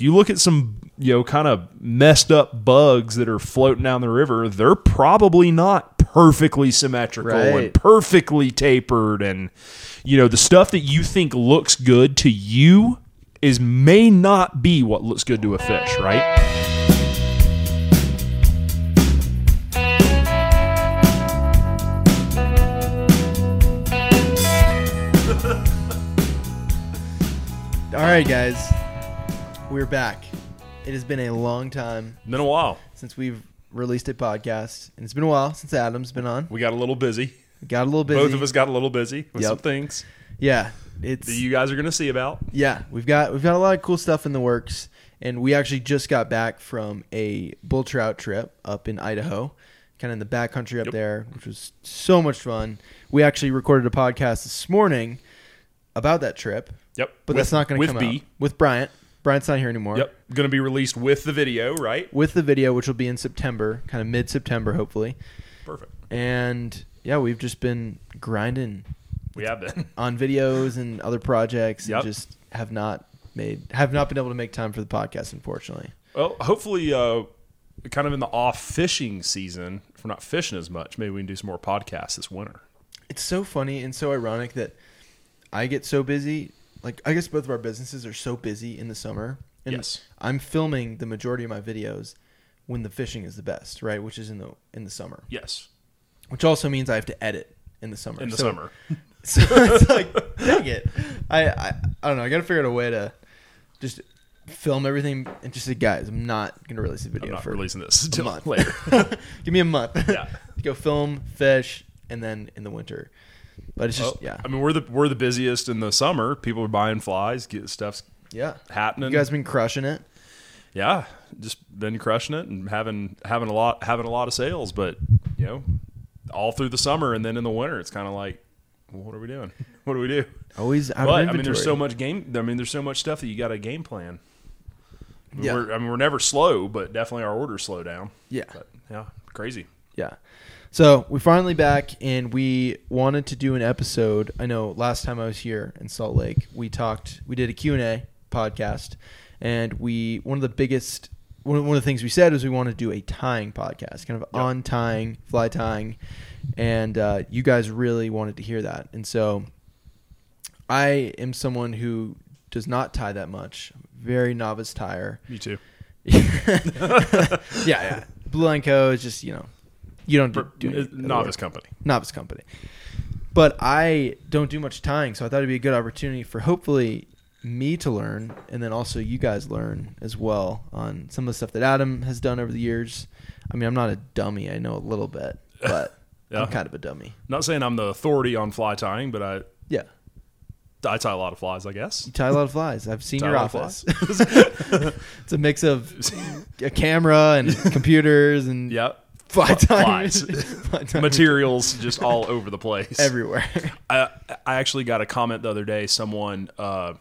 if you look at some you know kind of messed up bugs that are floating down the river, they're probably not perfectly symmetrical and perfectly tapered. And you know the stuff that you think looks good to you is may not be what looks good to a fish, right? All right, guys, we're back. It has been a long time Been a while. since we've released a podcast, and it's been a while since Adam's been on. We got a little busy. We got a little busy. Both of us got a little busy with Yep. some things Yeah, it's that you guys are going to see about. yeah. We've got we've got a lot of cool stuff in the works, and we actually just got back from a bull trout trip up in Idaho, kind of in the backcountry up Yep. there, which was so much fun. We actually recorded a podcast this morning about that trip, Yep. but that's not going to with come B. out with Bryant. Bryant's not here anymore. Yep. Going to be released with the video, right? With the video, which will be in September, kind of mid September, hopefully. Perfect. And yeah, we've just been grinding We have been. on videos and other projects, Yep. and just have not made have not been able to make time for the podcast, unfortunately. Well, hopefully, uh, kind of in the off fishing season, if we're not fishing as much, maybe we can do some more podcasts this winter. It's so funny and so ironic that I get so busy. Like I guess both of our businesses are so busy in the summer, and Yes. I'm filming the majority of my videos when the fishing is the best, right? Which is in the in the summer, Yes. which also means I have to edit in the summer. In the So- summer. So it's like, dang it. I, I I don't know. I got to figure out a way to just film everything and just say, guys, I'm not gonna release a video I'm not for releasing this a until month later. Give me a month. Yeah. to go film, fish, and then in the winter. But it's just Well, yeah, I mean, we're the we're the busiest in the summer. People are buying flies, get stuff's yeah. happening. You guys been crushing it. yeah, just been crushing it and having having a lot having a lot of sales. But you know, all through the summer and then in the winter, it's kind of like, well, what are we doing? What do we do? Always out but of I mean, there's so much game. I mean, there's so much stuff that you got to game plan. Yeah. We're, I mean, we're never slow, but definitely our orders slow down. Yeah, But yeah, crazy. yeah. So we're finally back, and we wanted to do an episode. I know last time I was here in Salt Lake, we talked. We did a Q and A podcast, and we one of the biggest. One of one of the things we said was we want to do a tying podcast, kind of Yep. on tying, fly tying, and uh, you guys really wanted to hear that, and so I am someone who does not tie that much. Very novice tire. Me too. yeah, yeah. Blue Line Co. is just you know, you don't do, do any It's other novice company. novice company. But I don't do much tying, so I thought it'd be a good opportunity for hopefully me to learn, and then also you guys learn as well on some of the stuff that Adam has done over the years. I mean, I'm not a dummy; I know a little bit, but Yeah. I'm kind of a dummy. Not saying I'm the authority on fly tying, but I Yeah, I tie a lot of flies, I guess. you tie a lot of flies. I've seen Tie your lot of office. it's a mix of a camera and computers and yeah, fly Fl- tying flies. materials just all over the place. everywhere. I I actually got a comment the other day. Someone uh,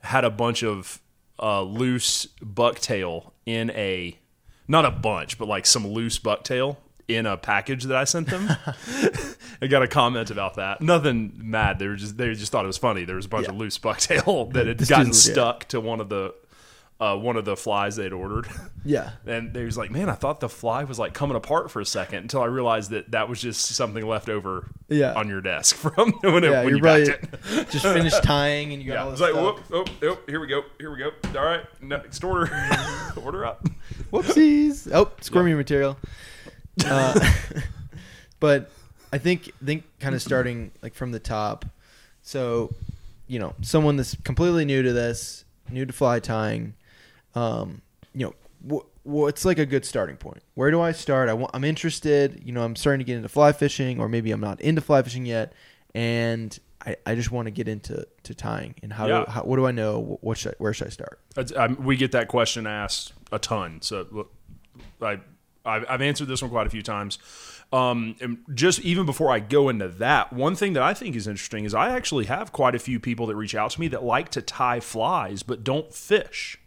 had a bunch of uh, loose bucktail in a not a bunch, but like some loose bucktail in a package that I sent them. I got a comment about that. Nothing mad. They were just they just thought it was funny. There was a bunch Yeah. of loose bucktail that had This gotten stuck to one of the uh, one of the flies they'd ordered. yeah. And they was like, "Man, I thought the fly was like coming apart for a second until I realized that that was just something left over Yeah. on your desk from when, it, when you probably it." just finished tying and you got Yeah, all it's this like, stuff. whoop, oh, oh, here we go, here we go. All right, next order, order up. Whoopsies. Oh, squirmy material. Uh, but I think think kind of starting like from the top. So, you know, someone that's completely new to this, new to fly tying, um, you know, wh- what's like a good starting point? Where do I start? I want, I'm interested. You know, I'm starting to get into fly fishing, or maybe I'm not into fly fishing yet, and I, I just want to get into to tying. And how, Yeah. do, how what do I know? What should I, where should I start? It's- I'm- we get that question asked a ton. So look, I, I've I've answered this one quite a few times. Um, and just even before I go into that, one thing that I think is interesting is I actually have quite a few people that reach out to me that like to tie flies but don't fish.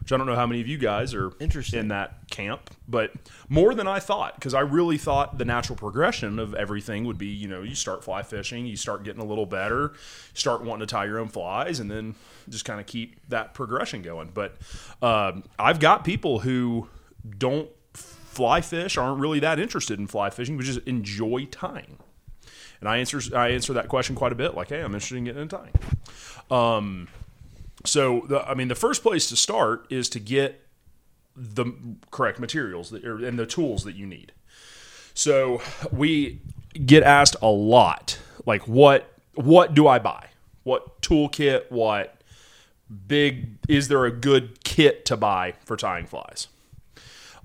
Which I don't know how many of you guys are in that camp, but more than I thought because I really thought the natural progression of everything would be, you know, you start fly fishing, you start getting a little better, start wanting to tie your own flies, and then just kind of keep that progression going. But um, I've got people who don't fly fish, aren't really that interested in fly fishing, but just enjoy tying. And I answer I answer that question quite a bit, like, hey, I'm interested in getting into tying. Um, so the, I mean, the first place to start is to get the correct materials that, and the tools that you need. So we get asked a lot, like, what what do I buy? What toolkit? What big is there a good kit to buy for tying flies?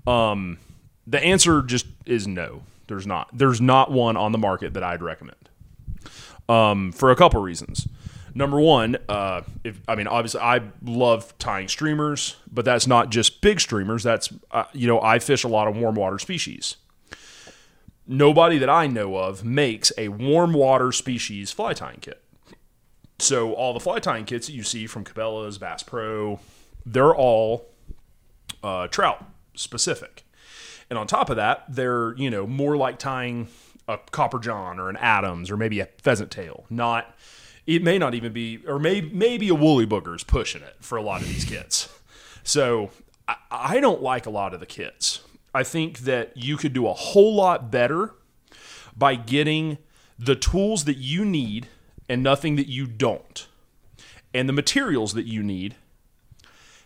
Um, the answer just is no. There's not. There's not one on the market that I'd recommend. Um, for a couple reasons. Number one, uh, if I mean, obviously, I love tying streamers, but that's not just big streamers. That's uh, you know, I fish a lot of warm water species. Nobody that I know of makes a warm water species fly tying kit. So all the fly tying kits that you see from Cabela's, Bass Pro, they're all uh, trout specific. And on top of that, they're, you know, more like tying a copper john or an Adams or maybe a pheasant tail. Not it may not even be or maybe maybe a woolly booger's pushing it for a lot of these kits. So I, I don't like a lot of the kits. I think that you could do a whole lot better by getting the tools that you need and nothing that you don't. And the materials that you need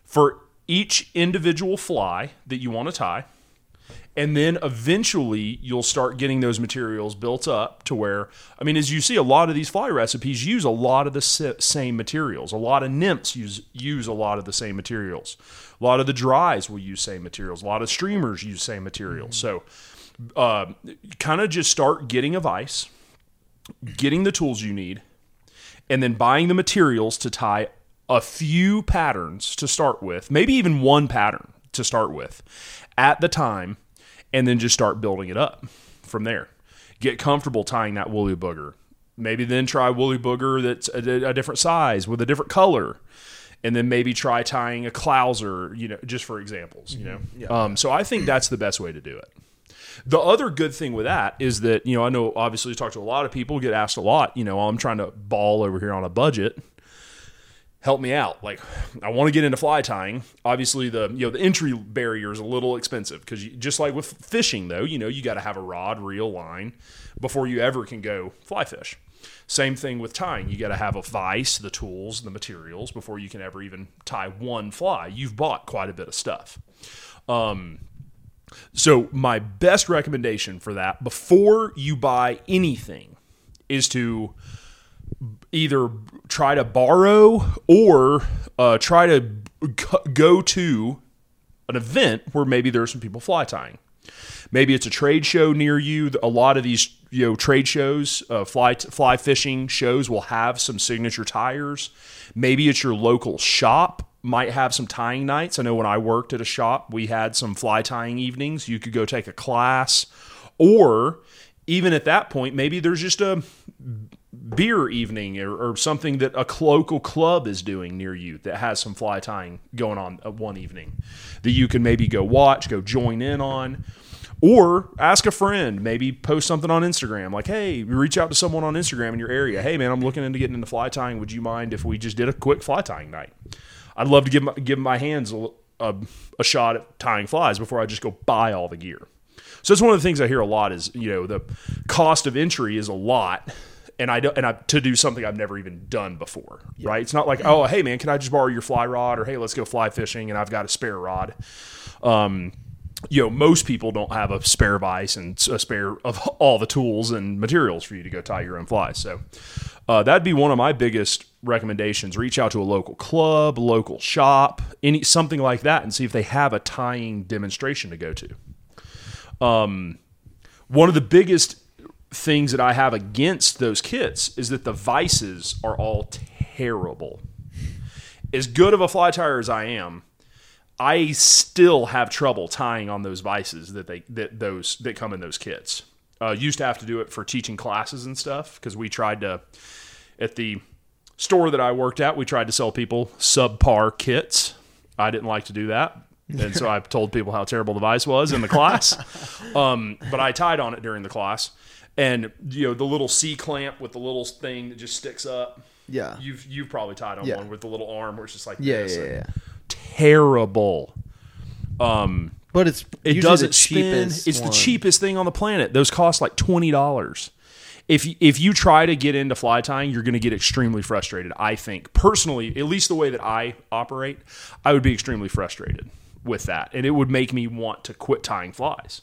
for each individual fly that you want to tie and then eventually you'll start getting those materials built up to where i mean as you see a lot of these fly recipes use a lot of the same materials. A lot of nymphs use use a lot of the same materials. A lot of the dries will use same materials. A lot of streamers use same materials. Mm-hmm. so uh, kind of just start getting a vise getting the tools you need and then buying the materials to tie a few patterns to start with maybe even one pattern to start with at the time and then just start building it up from there. Get comfortable tying that woolly booger. Maybe then try woolly booger that's a, a different size with a different color. And then maybe try tying a clouser, you know, just for examples, you know. Mm-hmm. Yeah. Um, so I think that's the best way to do it. The other good thing with that is that, you know, I know obviously you talk to a lot of people, get asked a lot, you know, I'm trying to ball over here on a budget help me out. Like, I want to get into fly tying. Obviously, the you know the entry barrier is a little expensive because just like with fishing, though, you know you got to have a rod, reel, line before you ever can go fly fish. Same thing with tying. You got to have a vise, the tools, the materials before you can ever even tie one fly. You've bought quite a bit of stuff. Um, so my best recommendation for that before you buy anything is to either try to borrow or uh, try to go to an event where maybe there's some people fly tying. Maybe it's a trade show near you. A lot of these you know trade shows, uh, fly fly fishing shows will have some signature tires. Maybe it's your local shop might have some tying nights. I know when I worked at a shop, we had some fly tying evenings. You could go take a class, or even at that point, maybe there's just a beer evening or, or, something that a local club is doing near you that has some fly tying going on one evening that you can maybe go watch, go join in on, or ask a friend, maybe post something on Instagram like, hey, reach out to someone on Instagram in your area. Hey, man, I'm looking into getting into fly tying. Would you mind if we just did a quick fly tying night? I'd love to give my, give my hands a, a, a shot at tying flies before I just go buy all the gear. So that's one of the things I hear a lot is, you know, the cost of entry is a lot and I don't, and I, to do something I've never even done before, yeah. right? It's not like, oh, hey man, can I just borrow your fly rod, or hey, let's go fly fishing, and I've got a spare rod. Um, you know, most people don't have a spare vise and a spare of all the tools and materials for you to go tie your own flies. So uh, that'd be one of my biggest recommendations. Reach out to a local club, local shop, any something like that, and see if they have a tying demonstration to go to. Um, one of the biggest things that I have against those kits is that the vices are all terrible. As good of a fly tyer as I am, I still have trouble tying on those vices that they that those that come in those kits. Uh, used to have to do it for teaching classes and stuff because we tried to at the store that I worked at. We tried to sell people subpar kits. I didn't like to do that and so I told people how terrible the vise was in the class. um, but I tied on it during the class, and you know the little C clamp with the little thing that just sticks up. Yeah. You've you've probably tied on Yeah. one with the little arm where it's just like Yeah, yeah, yeah. Terrible. Um, But it's it doesn't spin. It's the cheapest thing on the planet. Those cost like twenty dollars. If you- if you try to get into fly tying, you're going to get extremely frustrated. I think personally, at least the way that I operate, I would be extremely frustrated with that, and it would make me want to quit tying flies.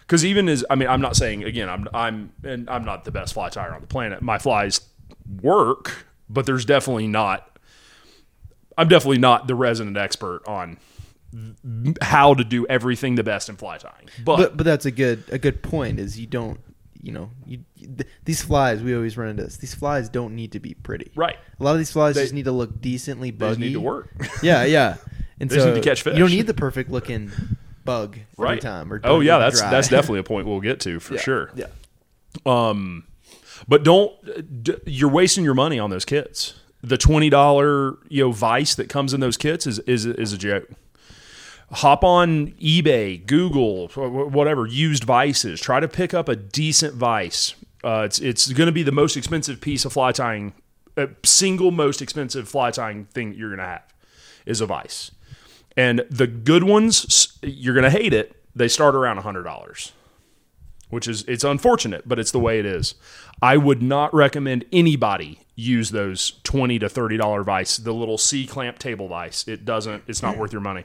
Because even as I mean, I'm not saying again, I'm I'm and I'm not the best fly tyer on the planet. My flies work, but there's definitely not. I'm definitely not the resident expert on how to do everything the best in fly tying. But, But but that's a good a good point. Is you don't you know you th- these flies we always run into this. These flies don't need to be pretty. right, A lot of these flies They- just need to look decently they buggy. just need to work. Yeah, yeah. And They so need to catch You don't need the perfect looking bug every right. time. Or oh yeah, that's dry. that's definitely a point we'll get to for Yeah, sure. Yeah. Um, but don't d- you're wasting your money on those kits. The twenty dollar you know vice that comes in those kits is is is a joke. Hop on eBay, Google, whatever used vices. Try to pick up a decent vice. Uh, it's it's going to be the most expensive piece of fly tying, uh, single most expensive fly tying thing that you're going to have is a vice. And the good ones, you're going to hate it. They start around hundred dollars which is it's unfortunate, but it's the way it is. I would not recommend anybody use those twenty to thirty dollar vice, the little C clamp table vice. It doesn't. It's not worth your money.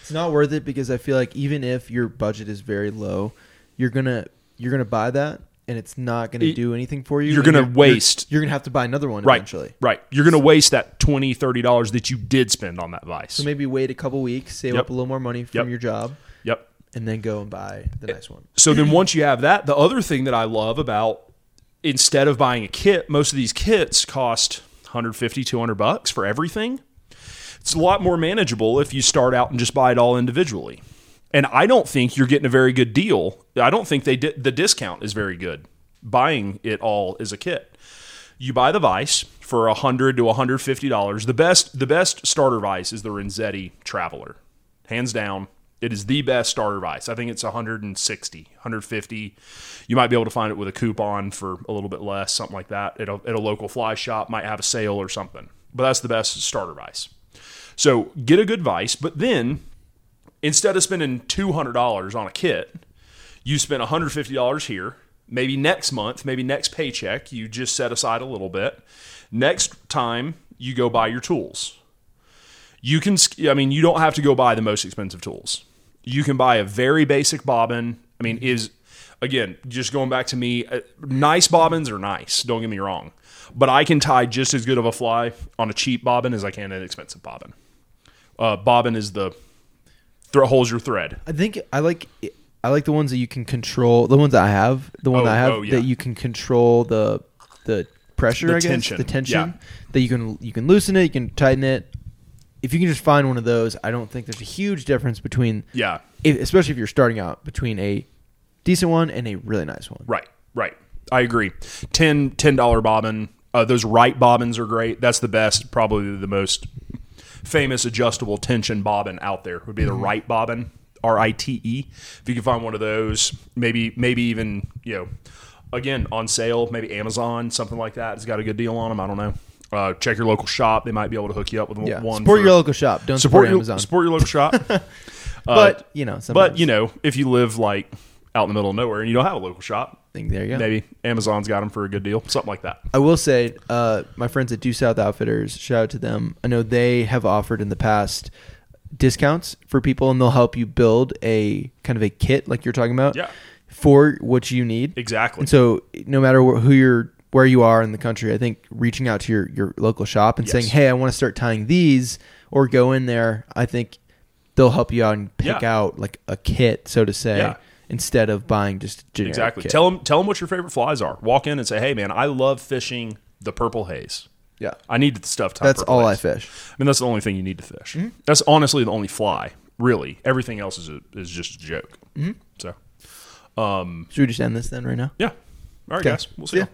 It's not worth it because I feel like even if your budget is very low, you're gonna you're gonna buy that and it's not gonna do anything for you. you're gonna waste- You're, gonna have to buy another one Right. eventually. Right. You're going to waste that $20, 30 dollars that you did spend on that vice. So maybe wait a couple weeks, save Yep. up a little more money from Yep. your job, yep. and then go and buy the eh, nice one. So then once you have that, the other thing that I love about instead of buying a kit, most of these kits cost 150 200 bucks for everything. It's a lot more manageable if you start out and just buy it all individually. And I don't think you're getting a very good deal. I don't think they the discount is very good buying it all as a kit. You buy the vise for a 100 to 150 dollars. The best the best starter vise is the Renzetti Traveler. Hands down, it is the best starter vise. I think it's 160, 150. You might be able to find it with a coupon for a little bit less, something like that. At a, at a local fly shop, might have a sale or something. But that's the best starter vise. So get a good vise, but then instead of spending $200 on a kit, you spend $150 here. Maybe next month, maybe next paycheck, you just set aside a little bit. Next time, you go buy your tools. You can, I mean, you don't have to go buy the most expensive tools. You can buy a very basic bobbin. I mean, is again, just going back to me, uh, nice bobbins are nice. Don't get me wrong, but I can tie just as good of a fly on a cheap bobbin as I can an expensive bobbin. Uh, bobbin is the thre- holds your thread. I think I like I like the ones that you can control. The ones that I have, the one Oh, that I have oh, yeah. that you can control the the pressure, The I guess, tension, the tension. yeah. That you can you can loosen it, you can tighten it. If you can just find one of those, I don't think there's a huge difference between, Yeah, if, especially if you're starting out, between a decent one and a really nice one. Right, right. I agree. Ten ten dollar bobbin. Uh, those Rite bobbins are great. That's the best, probably the most famous adjustable tension bobbin out there. Would be the Rite bobbin, R I T E. If you can find one of those, maybe maybe even you know, again on sale, maybe Amazon something like that It's got a good deal on them. I don't know. Uh, check your local shop; they might be able to hook you up with Yeah. one. support for- your local shop. Don't support support, your Amazon. support your local shop. Uh, but you know, but you know, if you live like out in the middle of nowhere and you don't have a local shop, think there you go. maybe Amazon's got them for a good deal, something like that. I will say, uh, my friends at Due South Outfitters, shout out to them. I know they have offered in the past discounts for people, and they'll help you build a kind of a kit, like you're talking about, Yeah. for what you need. Exactly. And so, no matter wh- who you're, where you are in the country, I think reaching out to your your local shop and Yes. saying, "Hey, I want to start tying these," or go in there, I think they'll help you out and pick Yeah. out like a kit, so to say, Yeah. Instead of buying just exactly. kit. Tell them tell them what your favorite flies are. Walk in and say, "Hey, man, I love fishing the purple haze. yeah, I need the stuff. that's all I fish. I mean, that's the only thing you need to fish. Mm-hmm. That's honestly the only fly. Really, everything else is a, is just a joke. Mm-hmm. So, Should we just end this then right now? yeah. All right, Okay. guys. We'll see. Yeah.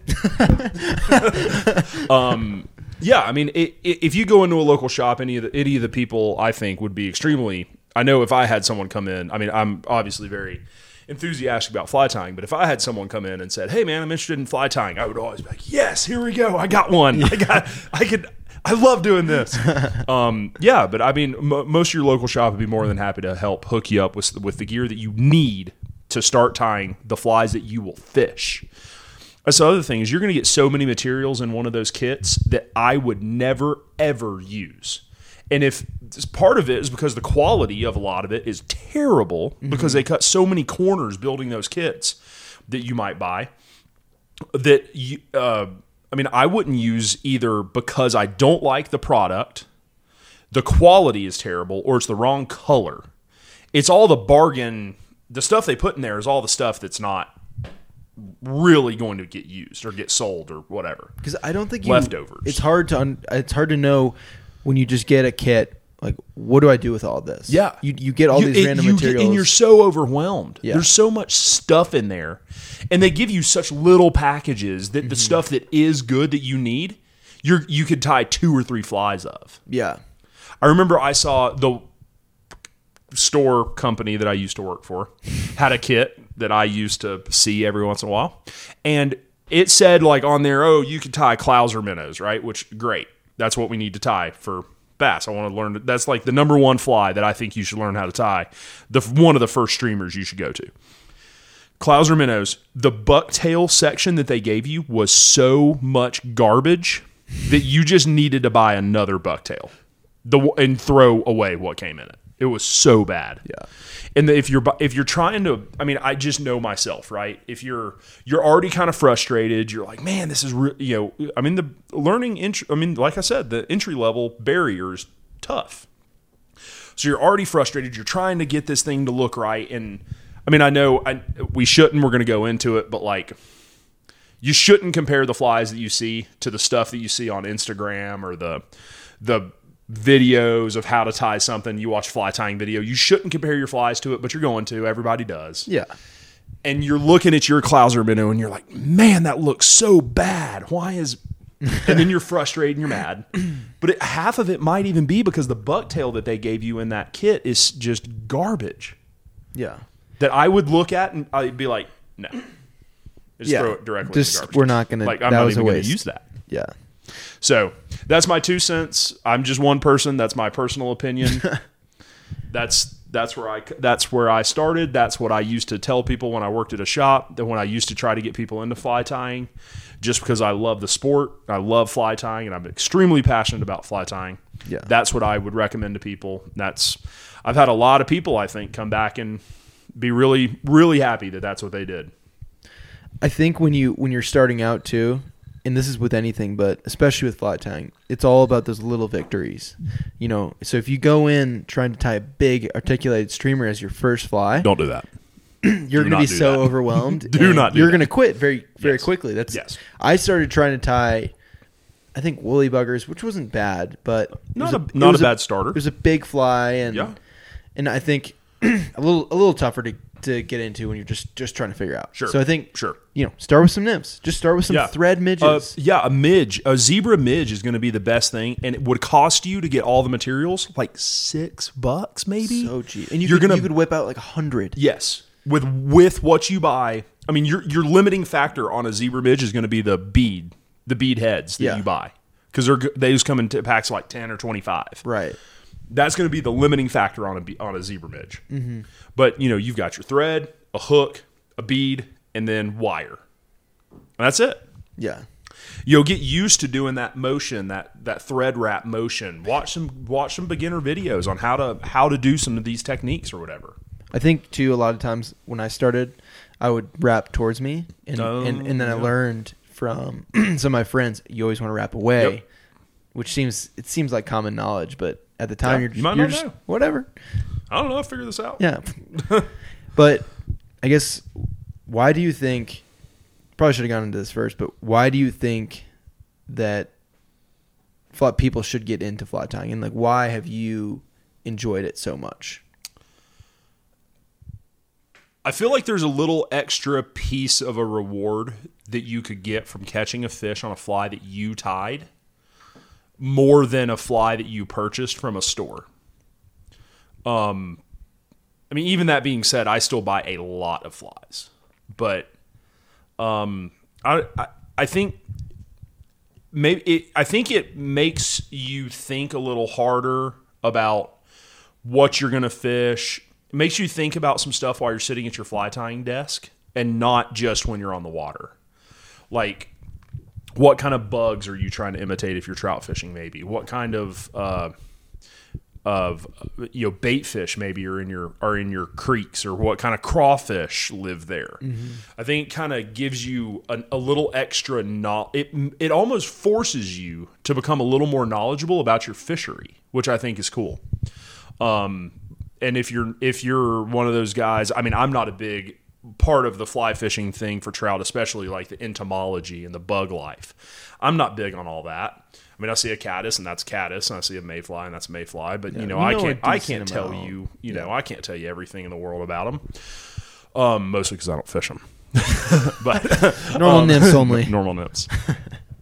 you. um, yeah. I mean, i i if you go into a local shop, any of the any of the people I think would be extremely I know if I had someone come in, I mean, I'm obviously very enthusiastic about fly tying, but if I had someone come in and said, "Hey, man, I'm interested in fly tying," I would always be like, "Yes, here we go. I got one. I got. I could." I love doing this. um, yeah, but I mean, m- most of your local shop would be more than happy to help hook you up with with the gear that you need to start tying the flies that you will fish. That's the other thing is you're going to get so many materials in one of those kits that I would never ever use. And if part of it is because the quality of a lot of it is terrible because they cut so many corners building those kits that you might buy that you, uh, I mean, I wouldn't use either because I don't like the product, the quality is terrible, or it's the wrong color. It's all the bargain. The stuff they put in there is all the stuff that's not really going to get used or get sold or whatever. because I don't think you, Leftovers. It's hard to un, it's hard to know when you just get a kit. Like, what do I do with all this? Yeah. you you get all You- these it- random you get- materials, and you're so overwhelmed. Yeah. There's so much stuff in there, and they give you such little packages that Mm-hmm. the stuff that is good that you need, you're you could tie two or three flies of. yeah, I remember I saw the store company that I used to work for had a kit that I used to see every once in a while. And it said like on there, oh, you could tie Clouser minnows, right? Which great. That's what we need to tie for bass. I want to learn that's like the number one fly that I think you should learn how to tie. The one of the first streamers you should go to. Clouser minnows, the bucktail section that they gave you was so much garbage that you just needed to buy another bucktail the and throw away what came in it. It was so bad. Yeah. And if you're if you're trying to, I mean, I just know myself, right? If you're you're already kind of frustrated, you're like, man, this is re-, you know, I mean, the learning, I mean, like I said, the entry level barrier is tough. So you're already frustrated. You're trying to get this thing to look right, and I mean, I know I, we shouldn't. We're going to go into it, but like, you shouldn't compare the flies that you see to the stuff that you see on Instagram or the the videos of how to tie something. You watch fly tying video. You shouldn't compare your flies to it, but you're going to. Everybody does. yeah, And you're looking at your Clouser minnow and you're like, man, that looks so bad. Why is and then you're frustrated and you're mad. But it, half of it might even be because the bucktail that they gave you in that kit is just garbage. yeah, That I would look at and I'd be like, no. Just Yeah. throw it directly Just- in the garbage. we're not gonna- like I'm that not was a even going to waste. use that. yeah. So that's my two cents. I'm just one person. That's my personal opinion. that's that's where I that's where I started. That's what I used to tell people when I worked at a shop. That when I used to try to get people into fly tying, just because I love the sport, I love fly tying, and I'm extremely passionate about fly tying. Yeah. that's what I would recommend to people. That's I've had a lot of people I think come back and be really really happy that that's what they did. I think when you when you're starting out too, and this is with anything, but especially with fly tying, it's all about those little victories. You know, so if you go in trying to tie a big articulated streamer as your first fly, Don't do that. you're do going to be so that. overwhelmed. Do not do You're going to quit very very Yes. quickly. That's Yes. I started trying to tie. I think woolly buggers, which wasn't bad, but Not was a, not a bad starter. It was a big fly, and Yeah. and I think a little a little tougher to, to get into when you're just just trying to figure out. Sure. So I think Sure. you know start with some nymphs. Just start with some Yeah. thread Uh, midges. yeah, a midge, a zebra midge is going to be the best thing, and it would cost you to get all the materials like six bucks, maybe. so cheap, and you You're could, gonna you could whip out like a hundred. yes with with what you buy. I mean, your your limiting factor on a zebra midge is going to be the bead, the bead heads that Yeah. you buy because they're they just come in packs like ten or twenty five. Right. That's going to be the limiting factor on a on a zebra midge. But you know, you've got your thread, a hook, a bead, and then wire. That's it. Yeah. You'll get used to doing that motion, that that thread wrap motion. Watch some watch some beginner videos on how to how to do some of these techniques or whatever. I think too a lot of times when I started, I would wrap towards me, and Oh, and, and then I oh, learned from some of my friends you always want to wrap away, Yep. which seems it seems like common knowledge, but at the time Yeah, you're you just, might you're not just know. whatever. I don't know. I'll figure this out. Yeah. but I guess why do you think probably should have gone into this first, but why do you think that fly, people should get into fly tying and like why have you enjoyed it so much? I feel like there's a little extra piece of a reward that you could get from catching a fish on a fly that you tied more than a fly that you purchased from a store. Um, I mean, even that being said, I still buy a lot of flies, but um, I I, I think maybe it, I think it makes you think a little harder about what you're going to fish. It makes you think about some stuff while you're sitting at your fly tying desk and not just when you're on the water. Like, what kind of bugs are you trying to imitate if you're trout fishing? Maybe what kind of uh, of you know bait fish maybe are in your are in your creeks or what kind of crawfish live there. I think kind of gives you an, a little extra no it it almost forces you to become a little more knowledgeable about your fishery, which I think is cool. Um and if you're if you're one of those guys, I mean I'm not a big part of the fly fishing thing for trout, especially like the entomology and the bug life. I'm not big on all that. I mean, I see a caddis and that's caddis, and I see a mayfly and that's mayfly. But you know, I can't, I can't tell you, you know, I can't tell you everything in the world about them. Um, mostly because I don't fish them. but Normal um, nymphs only. normal nymphs.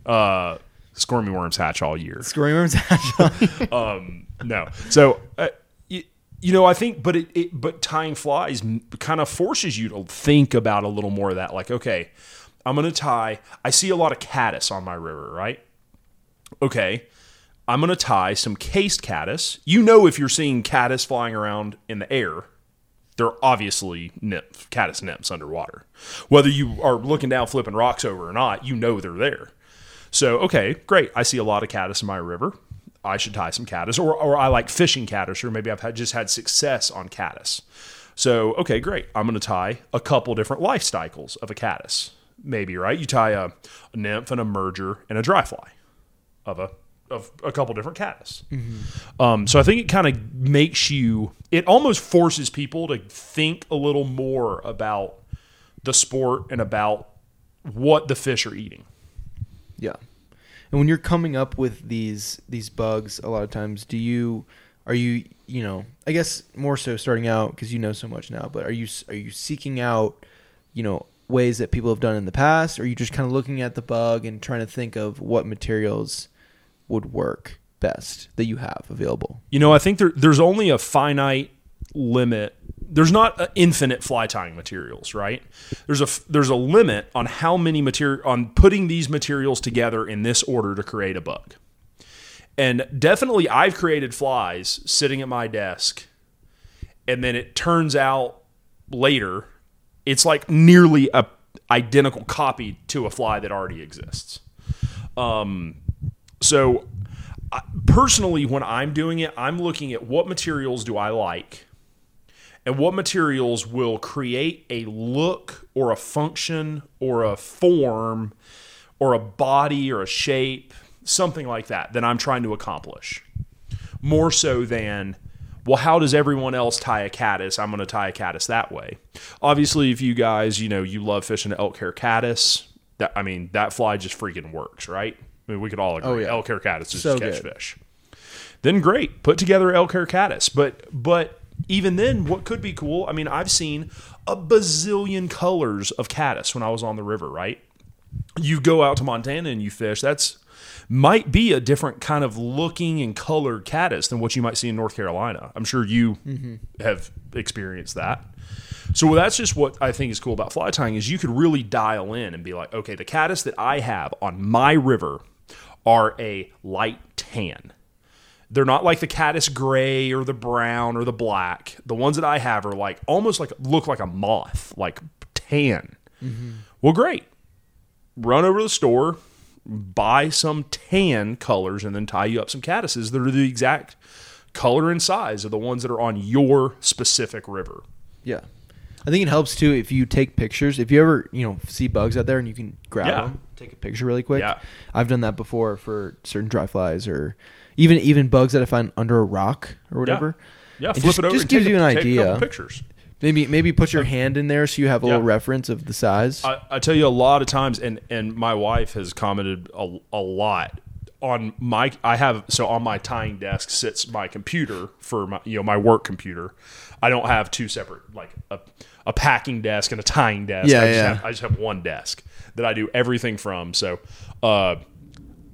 Uh, squirmy worms hatch all year. Scoring worms. Hatch. um, no. So, uh, you, know, I think, but it, it but tying flies kind of forces you to think about a little more of that. Like, okay, I'm going to tie. I see a lot of caddis on my river, right? Okay, I'm going to tie some cased caddis. You know, if you're seeing caddis flying around in the air, they're obviously nymph, caddis nymphs underwater. Whether you are looking down, flipping rocks over or not, you know they're there. So, okay, great. I see a lot of caddis in my river. I should tie some caddis, or, or I like fishing caddis, or maybe I've had, just had success on caddis. So, okay, great. I'm going to tie a couple different life cycles of a caddis. Maybe, right? You tie a, a nymph and a emerger and a dry fly of a of a couple different caddis. Um, so I think it kind of makes you. It almost forces people to think a little more about the sport and about what the fish are eating. Yeah. And when you're coming up with these these bugs, a lot of times, do you are you you know I guess more so starting out because you know so much now, but are you are you seeking out you know ways that people have done in the past, or are you just kind of looking at the bug and trying to think of what materials would work best that you have available? You know, I think there, there's only a finite limit. There's not infinite fly tying materials, right? There's a there's a limit on how many material on putting these materials together in this order to create a bug. And definitely, I've created flies sitting at my desk, and then it turns out later it's like nearly a identical copy to a fly that already exists. Um, so personally, when I'm doing it, I'm looking at what materials do I like and what materials will create a look or a function or a form or a body or a shape, something like that, that I'm trying to accomplish. More so than, well, how does everyone else tie a caddis? I'm going to tie a caddis that way. Obviously, if you guys, you know, you love fishing elk hair caddis, that I mean, that fly just freaking works, right? I mean, we could all oh, agree. Oh, yeah. Elk hair caddis is So catch good. fish. Then great, put together elk hair caddis. But but even then, what could be cool? I mean, I've seen a bazillion colors of caddis when I was on the river. Right? You go out to Montana and you fish. That's might be a different kind of looking and colored caddis than what you might see in North Carolina. I'm sure you mm-hmm. have experienced that. So that's just what I think is cool about fly tying is you could really dial in and be like, okay, the caddis that I have on my river are a light tan. They're not like the caddis gray or the brown or the black. The ones that I have are like almost like look like a moth, like tan. Mm-hmm. Well, great. Run over to the store, buy some tan colors, and then tie you up some caddises that are the exact color and size of the ones that are on your specific river. Yeah. I think it helps too if you take pictures. If you ever, you know, see bugs out there and you can grab Yeah. them, take a picture really quick. Yeah. I've done that before for certain dry flies or even even bugs that I find under a rock or whatever. Yeah, It flip just- it over. just gives you an a idea. pictures. Maybe maybe put your hand in there so you have a little reference of the size. I, I tell you a lot of times, and and my wife has commented a, a lot on my. I have so on my tying desk sits my computer for my you know my work computer. I don't have two separate like a, a packing desk and a tying desk. Yeah, I just yeah. Have, I just have one desk that I do everything from. So, uh,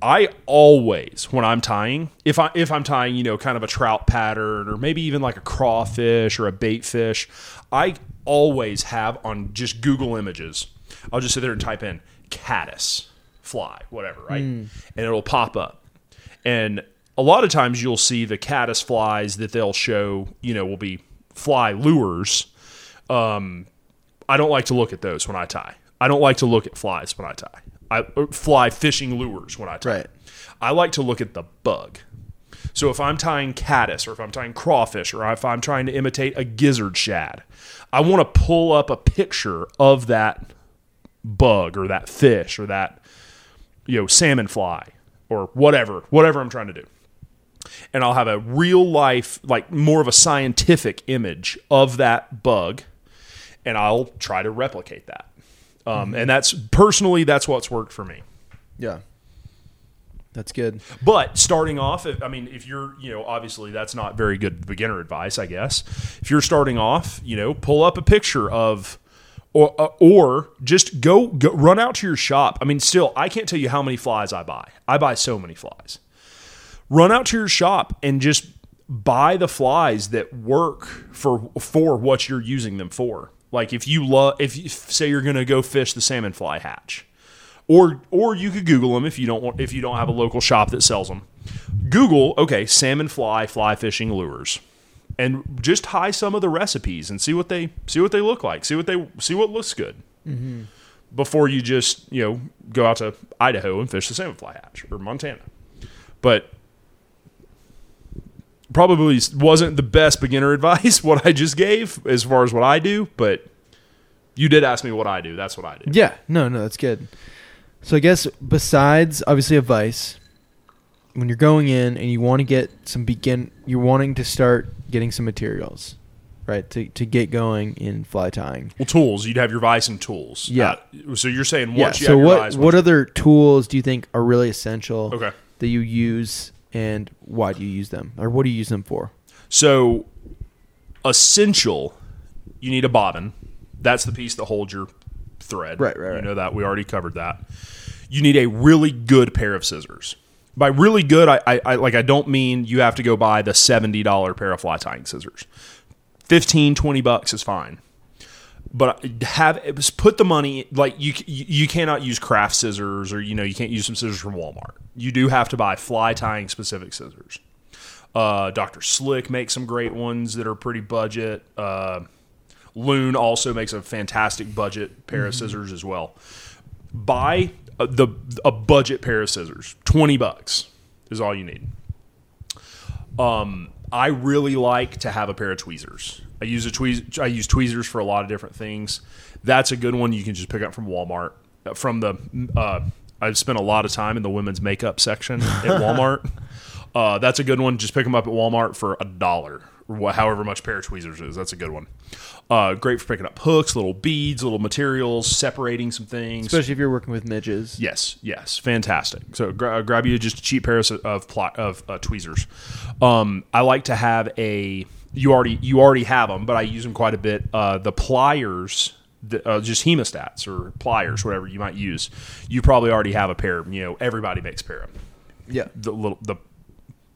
I always when I'm tying, if I if I'm tying, you know, kind of a trout pattern or maybe even like a crawfish or a bait fish, I always have on just Google Images. I'll just sit there and type in caddis fly, whatever, right? And it'll pop up. And a lot of times you'll see the caddis flies that they'll show, you know, will be fly lures. Um, I don't like to look at those when I tie. I don't like to look at flies when I tie. I fly fishing lures when I tie. Right. I like to look at the bug. So if I'm tying caddis or if I'm tying crawfish or if I'm trying to imitate a gizzard shad, I want to pull up a picture of that bug or that fish or that you know salmon fly or whatever, whatever I'm trying to do. And I'll have a real life like more of a scientific image of that bug and I'll try to replicate that. Um, and that's personally that's what's worked for me. Yeah. That's good. But starting off, I mean, if you're, you know, obviously that's not very good beginner advice, I guess. If you're starting off, you know, pull up a picture of, or uh, or just go, go run out to your shop. I mean, still, I can't tell you how many flies I buy. I buy so many flies. Run out to your shop and just buy the flies that work for for what you're using them for. Like if you love, if you, say you're going to go fish the salmon fly hatch, or or you could Google them if you don't want if you don't have a local shop that sells them. Google okay salmon fly fly fishing lures, and just tie some of the recipes and see what they see what they look like. See what they see what looks good mm-hmm. before you just you know go out to Idaho and fish the salmon fly hatch or Montana. But probably wasn't the best beginner advice what I just gave as far as what I do, but you did ask me what I do. That's what I do. Yeah. No, no, that's good. So I guess besides obviously advice, when you're going in and you want to get some begin, you're wanting to start getting some materials, right? To to get going in fly tying. Well, tools. You'd have your vice and tools. Yeah. Uh, so you're saying Yeah. you So have your what vice, what other tools do you think are really essential Okay. that you use, and why do you use them, or what do you use them for? So essential, you need a bobbin. That's the piece that holds your thread. Right, right, You know that we already covered that. You need a really good pair of scissors. By really good, I, I, I like I don't mean you have to go buy the seventy dollar pair of fly tying scissors. 15, 20 bucks is fine. But have put the money like you you cannot use craft scissors or you know you can't use some scissors from Walmart. You do have to buy fly tying specific scissors. Uh, Dr. Slick makes some great ones that are pretty budget. Uh, Loon also makes a fantastic budget pair of scissors as well. Buy a, the a budget pair of scissors. Twenty bucks is all you need. Um, I really like to have a pair of tweezers. I use a tweez. I use tweezers for a lot of different things. That's a good one you can just pick up from Walmart. Uh, From the uh, I've spent a lot of time in the women's makeup section at Walmart. uh, that's a good one. Just pick them up at Walmart for a dollar, or however much pair of tweezers is. That's a good one. Uh, great for picking up hooks, little beads, little materials, separating some things. Especially if you're working with midges. Yes, yes, fantastic. So gra- grab you just a cheap pair of of, pl- of uh, tweezers. Um, I like to have a. You already you already have them, but I use them quite a bit. Uh, the pliers, the, uh, just hemostats or pliers, whatever you might use. You probably already have a pair. You know, everybody makes a pair of them. Yeah. the little the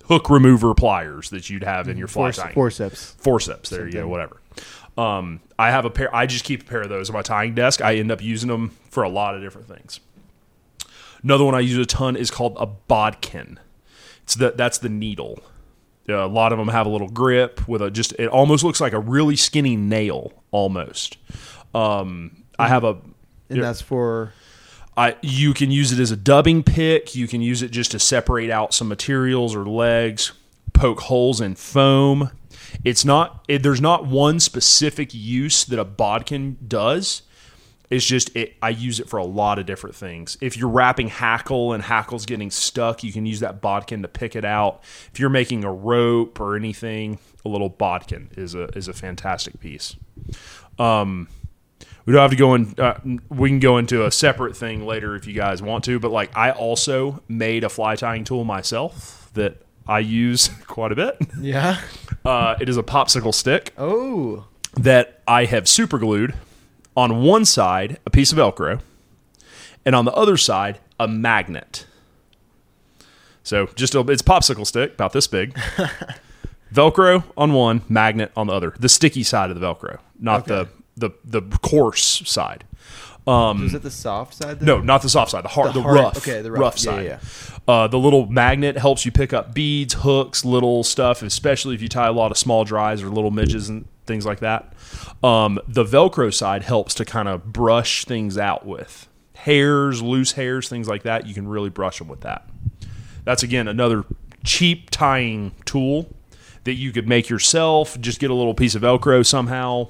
hook remover pliers that you'd have in your fly Force, tying forceps. forceps. There you go, whatever. Um, I have a pair. I just keep a pair of those on my tying desk. I end up using them for a lot of different things. Another one I use a ton is called a bodkin. It's the that's the needle. Uh, a lot of them have a little grip with a just. It almost looks like a really skinny nail, almost. Um, I have a And that's for I you can use it as a dubbing pick. You can use it just to separate out some materials or legs, poke holes in foam. It's not it, there's not one specific use that a bodkin does. It's just it, I use it for a lot of different things. If you're wrapping hackle and hackle's getting stuck, you can use that bodkin to pick it out. If you're making a rope or anything, a little bodkin is a is a fantastic piece. Um, we don't have to go in. Uh, we can go into a separate thing later if you guys want to. But like, I also made a fly tying tool myself that I use quite a bit. yeah. Uh, it is a popsicle stick Oh. that I have super glued on one side a piece of Velcro, and on the other side a magnet. So just a, it's popsicle stick about this big. Velcro on one, magnet on the other. The sticky side of the Velcro, not Okay. the the the coarse side. Is it the soft side? Then? No, not the soft side. The hard, The the, hard- rough, okay, the rough, rough. Yeah, side. yeah, Uh, the little magnet helps you pick up beads, hooks, little stuff, especially if you tie a lot of small dries or little midges and things like that. Um, the Velcro side helps to kind of brush things out with hairs, loose hairs, things like that. You can really brush them with that. That's again another cheap tying tool that you could make yourself. Just get a little piece of Velcro somehow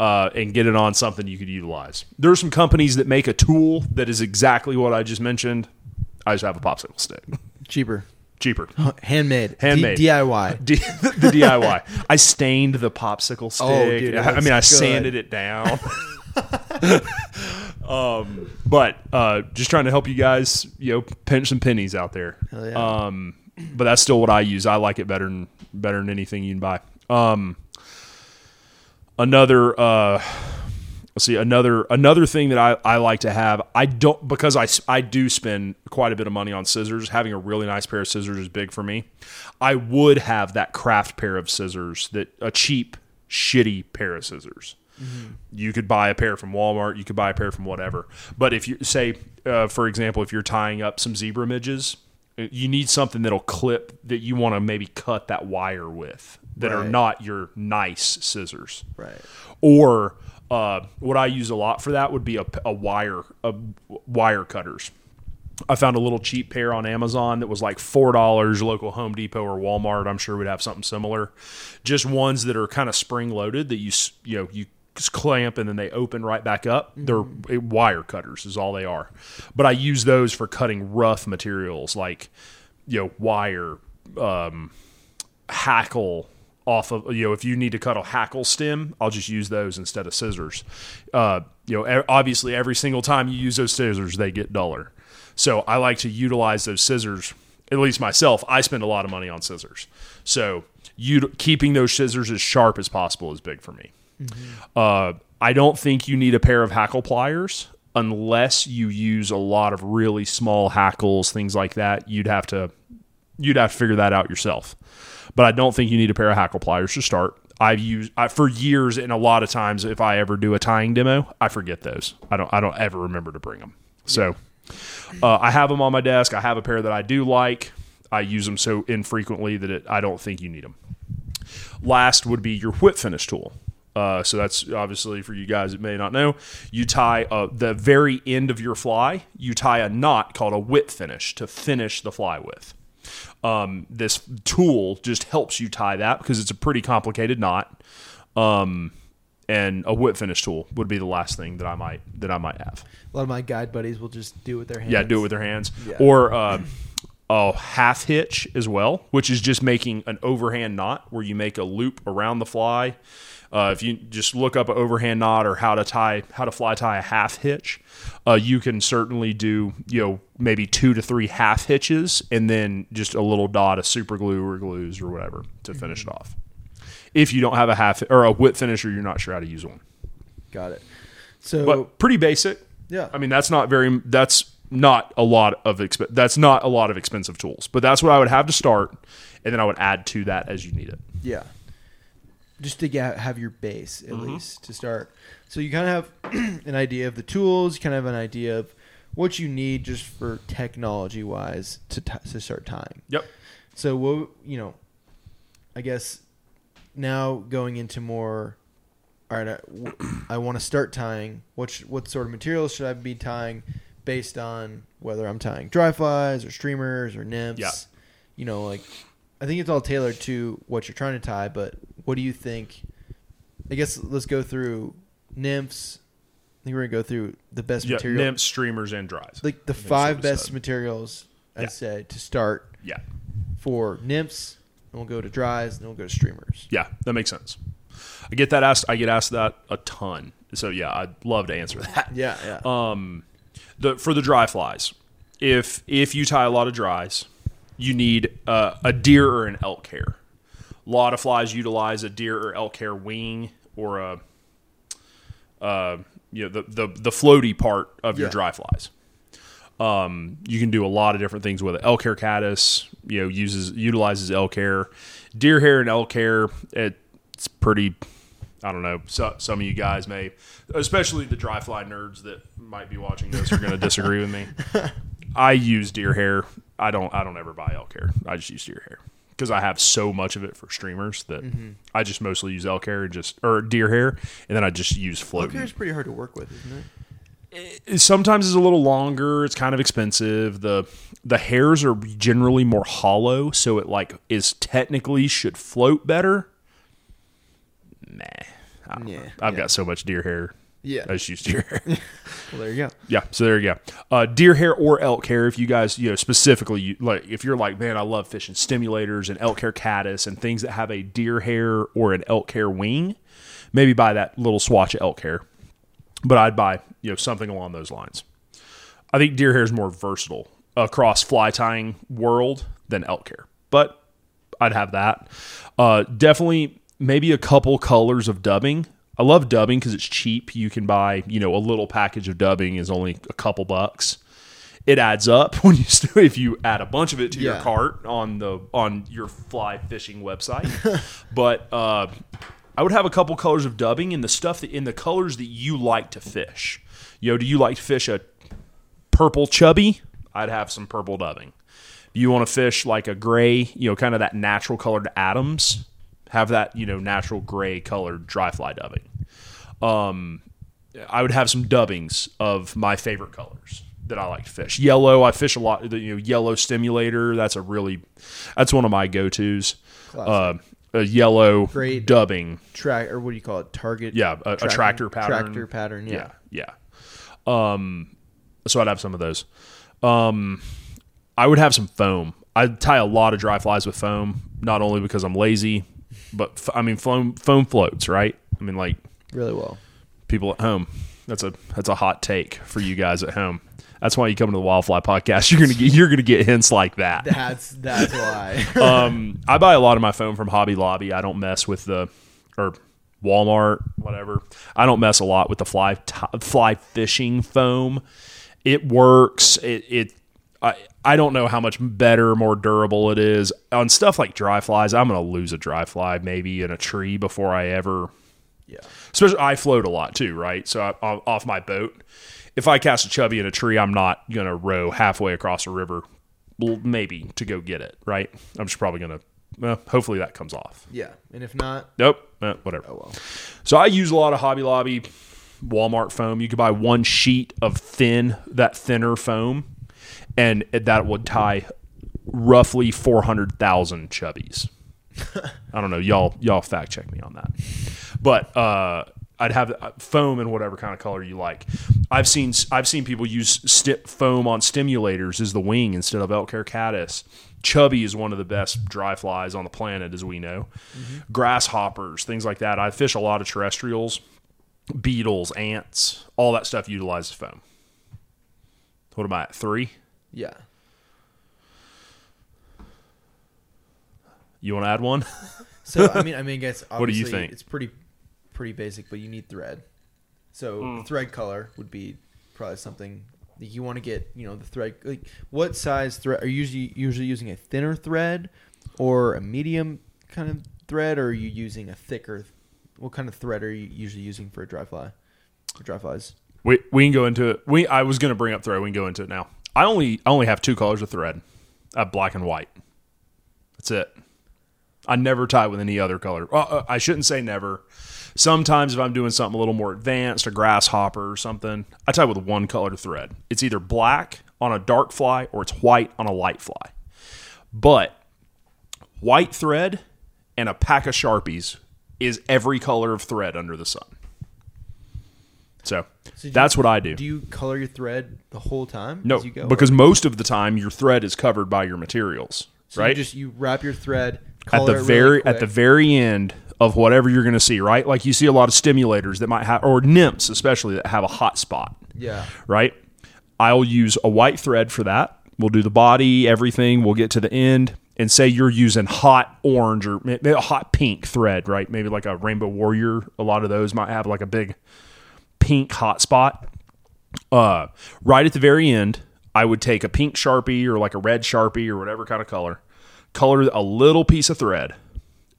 uh, and get it on something you could utilize. There are some companies that make a tool that is exactly what I just mentioned. I just have a popsicle stick, cheaper, cheaper. handmade, Handmade. D- DIY. D- the DIY. I stained the popsicle stick. Oh, dude, I, I mean, I good. sanded it down. um, but uh, just trying to help you guys, you know, pinch some pennies out there. Yeah. Um, but that's still what I use. I like it better than better than anything you can buy. Um, another uh, let's see another another thing that I, I like to have i don't because I, I do spend quite a bit of money on scissors having a really nice pair of scissors is big for me. I would have that craft pair of scissors that a cheap shitty pair of scissors. You could buy a pair from walmart you could buy a pair from whatever. But if you say uh, for example if you're tying up some zebra midges you need something that'll clip that you want to maybe cut that wire with that are not your nice scissors Right. or uh, what I use a lot for that would be a, a wire a wire cutters. I found a little cheap pair on Amazon that was like four dollars. Local Home Depot or Walmart, I'm sure would have something similar. Just ones that are kind of spring loaded that you you know you clamp and then they open right back up. They're eh, wire cutters is all they are. But I use those for cutting rough materials like you know wire, um, hackle off of you know if you need to cut a hackle stem i'll just use those instead of scissors. Uh, you know obviously every single time you use those scissors they get duller. So i like to utilize those scissors at least myself i spend a lot of money on scissors. So you keeping those scissors as sharp as possible is big for me. Uh, i don't think you need a pair of hackle pliers unless you use a lot of really small hackles things like that. You'd have to you'd have to figure that out yourself. But I don't think you need a pair of hackle pliers to start. I've used I, for years, and a lot of times, if I ever do a tying demo, I forget those. I don't. I don't ever remember to bring them. So uh, I have them on my desk. I have a pair that I do like. I use them so infrequently that it, I don't think you need them. Last would be your whip finish tool. Uh, so that's obviously for you guys that may not know. You tie uh, the very end of your fly. You tie a knot called a whip finish to finish the fly with um, this tool just helps you tie that because it's a pretty complicated knot. Um, and a whip finish tool would be the last thing that I might that I might have. A lot of my guide buddies will just do it with their hands. Yeah, do it with their hands Yeah. or uh, a half hitch as well, which is just making an overhand knot where you make a loop around the fly. Uh, if you just look up an overhand knot or how to tie how to fly tie a half hitch, uh, you can certainly do you know maybe two to three half hitches and then just a little dot of super glue or glues or whatever to finish it off. If you don't have a half or a whip finisher, you're not sure how to use one. Got it. So But pretty basic. yeah, I mean, that's not very. That's not a lot of exp- That's not a lot of expensive tools. But that's what I would have to start, and then I would add to that as you need it. Yeah. Just to get, have your base at Mm-hmm. least to start. So you kind of have an idea of the tools, you kind of have an idea of what you need just for technology wise to t- to start tying. Yep. So what you know, I guess now going into more. All right, I, w- I want to start tying. What sh- what sort of materials should I be tying, based on whether I'm tying dry flies or streamers or nymphs? Yeah. You know, like I think it's all tailored to what you're trying to tie. But what do you think? I guess let's go through nymphs. I think we're gonna go through the best Yeah. material, Nymphs, streamers, and dries. like the five best said. materials. I'd Yeah. say to start Yeah. for nymphs, and we'll go to dries, and then we'll go to streamers. Yeah. That makes sense. I get that asked. I get asked that a ton. So yeah, I'd love to answer that. Yeah, yeah. Um, the for the dry flies, if if you tie a lot of dries, you need uh, a deer or an elk hair. A lot of flies utilize a deer or elk hair wing or a uh, you know the the the floaty part of your Yeah. dry flies. Um, you can do a lot of different things with it. Elk hair caddis, you know, uses utilizes elk hair, deer hair and elk hair. It's pretty. I don't know. So, some of you guys may, especially the dry fly nerds that might be watching this, are going to disagree with me. I use deer hair. I don't. I don't ever buy elk hair. I just use deer hair because I have so much of it for streamers that mm-hmm. I just mostly use elk hair and just or deer hair, and then I just use Elk floating. hair is pretty hard to work with, isn't it? It sometimes it's a little longer. It's kind of expensive. the The hairs are generally more hollow, so it like is technically should float better. Nah, I don't Yeah, know. I've yeah. got so much deer hair. Yeah. I just use deer hair. Well, there you go. Yeah, so there you go. Uh, deer hair or elk hair, if you guys, you know, specifically, you, like if you're like, man, I love fishing stimulators and elk hair caddis and things that have a deer hair or an elk hair wing, maybe buy that little swatch of elk hair. But I'd buy, you know, something along those lines. I think deer hair is more versatile across fly tying world than elk hair, but I'd have that. Uh, definitely, maybe a couple colors of dubbing. I love dubbing because it's cheap. You can buy, you know, a little package of dubbing is only a couple bucks. It adds up when you if you add a bunch of it to your cart on the on your fly fishing website. but uh, I would have a couple colors of dubbing in the stuff that in the colors that you like to fish. Yo, know, do you like to fish a purple chubby? I'd have some purple dubbing. Do you want to fish like a gray, you know, kind of that natural colored atoms, Have that, you know, natural gray colored dry fly dubbing. Um, I would have some dubbings of my favorite colors that I like to fish. Yellow, I fish a lot. The you know, yellow stimulator. That's a really, that's one of my go tos. Uh, a yellow Great. dubbing. Track or what do you call it? Target. Yeah, a, a tractor pattern. Tractor pattern. Yeah. yeah, yeah. Um, so I'd have some of those. Um, I would have some foam. I'd tie a lot of dry flies with foam, not only because I'm lazy, but f- I mean foam foam floats, right? I mean like Really well. people at home. That's a that's a hot take for you guys at home. That's why you come to the Wildfly podcast. You're gonna get you're gonna get hints like that. That's that's why. um, I buy a lot of my foam from Hobby Lobby. I don't mess with the or Walmart, whatever. I don't mess a lot with the fly t- fly fishing foam. It works. It it I I don't know how much better, more durable it is on stuff like dry flies. I'm gonna lose a dry fly maybe in a tree before I ever yeah. Especially I float a lot too, right? So I, I'm off my boat, if I cast a chubby in a tree, I'm not gonna row halfway across a river, well, maybe to go get it, right? I'm just probably gonna. Well, hopefully that comes off. Yeah. And if not, Nope, eh, whatever. oh well. So I use a lot of Hobby Lobby, Walmart foam. You could buy one sheet of thin, that thinner foam, and that would tie roughly four hundred thousand chubbies. I don't know, y'all. Y'all fact check me on that. But uh, I'd have uh, foam in whatever kind of color you like. I've seen I've seen people use sti- foam on stimulators as the wing instead of elk hair caddis. Chubby is one of the best dry flies on the planet, as we know. Grasshoppers, things like that. I fish a lot of terrestrials, beetles, ants, all that stuff utilizes foam. What am I at? Three? Yeah. You want to add one? So I mean, I mean, I guess What do you think? It's pretty, pretty basic, but you need thread. So Hmm. thread color would be probably something that you want to get. You know, the thread. Like, what size thread are you usually usually using a thinner thread, or a medium kind of thread, or are you using a thicker? What kind of thread are you usually using for a dry fly? For dry flies. We we can go into it. We I was going to bring up thread. We can go into it now. I only I only have two colors of thread. I have black and white. That's it. I never tie with any other color. Uh, uh, I shouldn't say never. Sometimes if I'm doing something a little more advanced, a grasshopper or something, I tie with one color thread. It's either black on a dark fly or it's white on a light fly. But white thread and a pack of Sharpies is every color of thread under the sun. So, So that's what I do. Do you color your thread the whole time? No, as you go? because most of the time your thread is covered by your materials, So right? You just you wrap your thread at the very really at the very end of whatever you're going to see, right? Like you see a lot of stimulators that might have, or nymphs especially that have a hot spot, yeah. right? I'll use a white thread for that. We'll do the body, everything. We'll get to the end, and say you're using hot orange or maybe a hot pink thread, right? Maybe like a Rainbow Warrior. A lot of those might have like a big pink hot spot. Uh, right at the very end, I would take a pink sharpie or like a red sharpie or whatever kind of color, color a little piece of thread,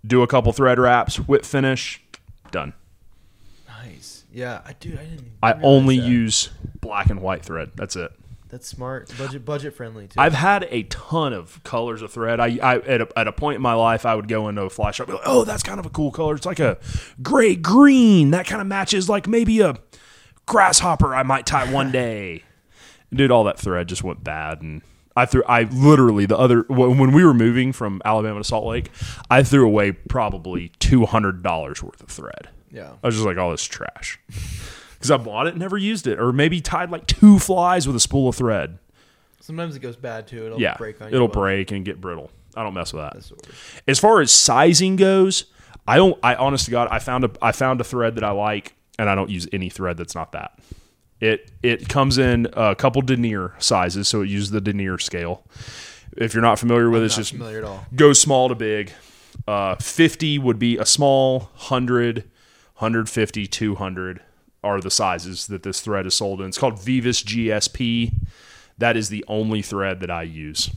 do a couple thread wraps, whip finish, done. Nice. Yeah, I do. I didn't. I only that. use black and white thread. That's it. That's smart. Budget budget friendly too. I've had a ton of colors of thread. I, I at, a, at a point in my life, I would go into a fly shop, be like, "Oh, that's kind of a cool color. It's like a gray green. That kind of matches like maybe a grasshopper I might tie one day." Dude, all that thread just went bad, and I threw. I literally the other when we were moving from Alabama to Salt Lake, I threw away probably two hundred dollars worth of thread. yeah. I was just like, "Oh, this trash," because I bought it, and never used it, or maybe tied like two flies with a spool of thread. Sometimes it goes bad too. It'll Yeah, break on you. it'll break and get brittle. I don't mess with that. That's the worst. As far as sizing goes, I don't. I honest to God, I found a I found a thread that I like, and I don't use any thread that's not that. It it comes in a couple denier sizes, so it uses the denier scale. If you're not familiar with it, it's just familiar at all. goes small to big. Uh, 50 would be a small, 100, 150, 200 are the sizes that this thread is sold in. It's called Veevus GSP. That is the only thread that I use.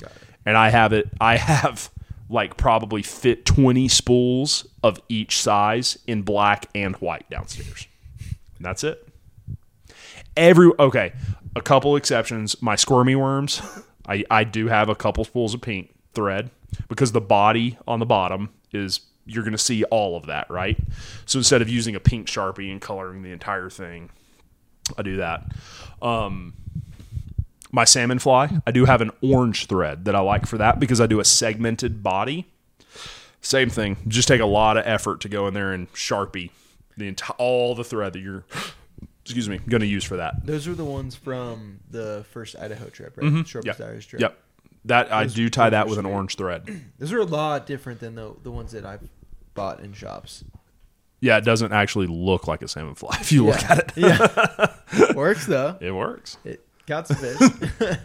Got it. And I have it, I have like probably fit 20 spools of each size in black and white downstairs. And that's it. Every, okay, a couple exceptions. My squirmy worms, I, I do have a couple spools of pink thread because the body on the bottom is you're going to see all of that, right? So instead of using a pink sharpie and coloring the entire thing, I do that. Um, my salmon fly, I do have an orange thread that I like for that because I do a segmented body. Same thing, just take a lot of effort to go in there and sharpie the entire all the thread that you're, excuse me, going to use for that. Those are the ones from the first Idaho trip, right? Mm-hmm. Yep. Trip. Yep, that I Those- do tie that with an orange thread. Those are a lot different than the the ones that I've bought in shops. Yeah, it doesn't actually look like a salmon fly if you look at it. Yeah. Works though. It works. It got some fish.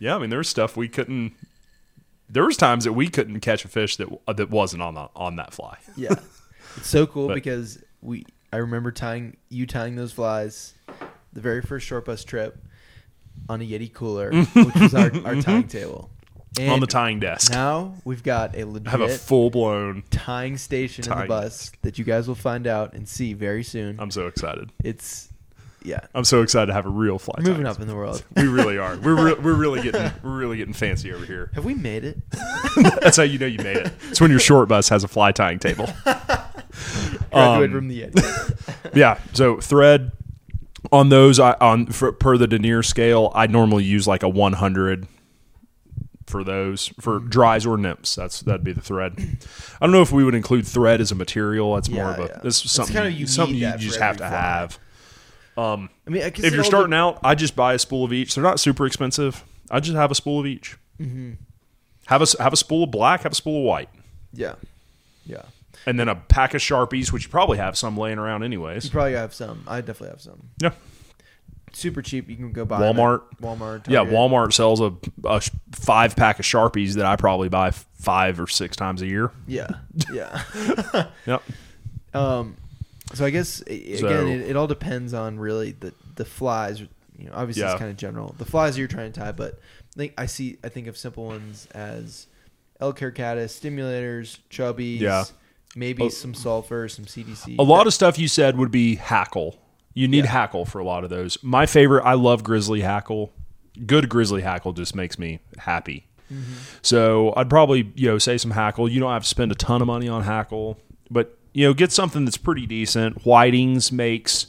Yeah, I mean, there was stuff we couldn't. There was times that we couldn't catch a fish that that wasn't on the on that fly. yeah. It's so cool But- because we I remember tying you tying those flies the very first short bus trip on a Yeti cooler, which was our, our mm-hmm. tying table. And on the tying desk. now we've got a I legit have a full blown. tying station in the tying bus that you guys will find out and see very soon. I'm so excited. it's yeah. I'm so excited to have a real fly. Moving up in the world. We really are. We're re- we're really getting we're really getting fancy over here. Have we made it? That's how you know you made it. It's when your short bus has a fly tying table. Graduated Um, from the Yeti. Yeah. So thread on those I on for, per the denier scale, I normally use like a 100 for those for Mm-hmm. dries or nymphs. That's that'd be the thread. I don't know if we would include thread as a material. That's more of a yeah. this It's something kinda you, you something you just have to have. Um, I mean, I if you're starting de- out, I just buy a spool of each. They're not super expensive. I just have a spool of each. Mm-hmm. Have a have a spool of black, have a spool of white, yeah, yeah. And then a pack of sharpies, which you probably have some laying around anyways. You probably have some. I definitely have some. Yeah, Super cheap. You can go buy 'em at Walmart. Walmart. yeah. Target. Walmart sells a, a sh- five pack of sharpies that I probably buy f- five or six times a year. Yeah, yeah. Yep. um, so I guess again, So- it, it all depends on really the the flies. You know, obviously Yeah. it's kind of general. The flies you're trying to tie, but I think I see. I think of simple ones as elk hair caddis, stimulators, chubbies. Yeah. Maybe Oh. some sulfur, some CDC. A lot of stuff you said would be hackle. You need Yeah. hackle for a lot of those. My favorite, I love grizzly hackle. Good grizzly hackle just makes me happy. Mm-hmm. So I'd probably you know say some hackle. You don't have to spend a ton of money on hackle, but you know get something that's pretty decent. Whitings makes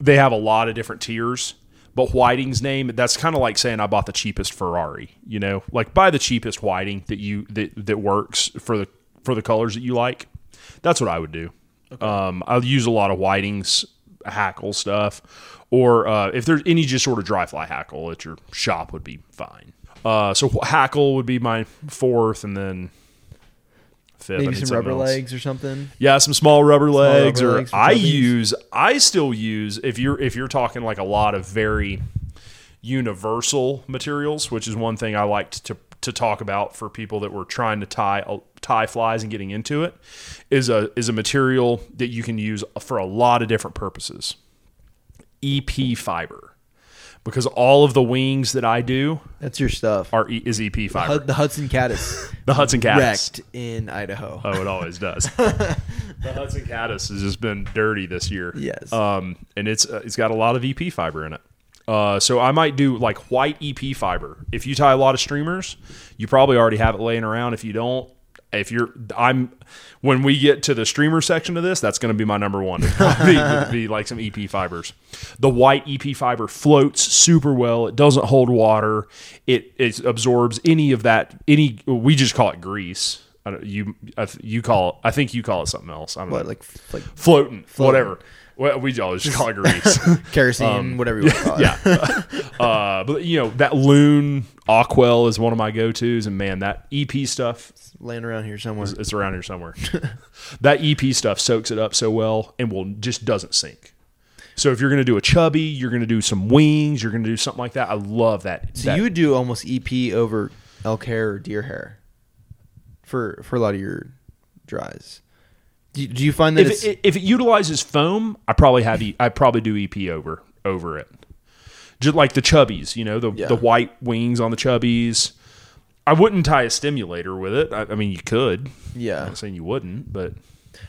they have a lot of different tiers. But Whiting's name, that's kind of like saying I bought the cheapest Ferrari, you know? Like buy the cheapest Whiting that you that, that works for the for the colors that you like. That's what I would do. Um, I'll use a lot of Whiting's hackle stuff, or uh, if there's any just sort of dry fly hackle at your shop would be fine. Uh, so hackle would be my fourth, and then fifth. Maybe some rubber else. legs or something. Yeah, some small rubber legs, rubber or legs I use. I still use if you're if you're talking like a lot of very universal materials, which is one thing I liked to to talk about for people that were trying to tie uh, tie flies and getting into it is a is a material that you can use for a lot of different purposes. EP fiber. because all of the wings that I do That's your stuff. are is EP fiber. Hud- the Hudson Caddis the Hudson Caddis. wrecked in Idaho. Oh, it always does. the Hudson Caddis has just been dirty this year. Yes. Um, and it's uh, it's got a lot of EP fiber in it. Uh, so I might do like white EP fiber. If you tie a lot of streamers, you probably already have it laying around. If you don't, if you're, I'm when we get to the streamer section of this, that's going to be my number one. Would be like some EP fibers. The white EP fiber floats super well. It doesn't hold water. It it absorbs any of that. Any we just call it grease. I don't, you you call it. I think you call it something else. I don't What know. like like floating, whatever. Well, we always just call it grease. kerosene, whatever you want to call it. Um, yeah. uh, but you know that Loon Aquel is one of my go tos, and man, that EP stuff laying around here somewhere. it's around here somewhere. that EP stuff soaks it up so well and will just doesn't sink. So if you're going to do a chubby, you're going to do some wings, you're going to do something like that. I love that. So that- you would do almost EP over elk hair or deer hair for for a lot of your dries. Do, do you find that if it, if it utilizes foam, I probably have e, I probably do EP over over it. Just like the chubbies, you know, the Yeah. the white wings on the chubbies. I wouldn't tie a stimulator with it. I, I mean, you could. Yeah, I'm not saying you wouldn't, but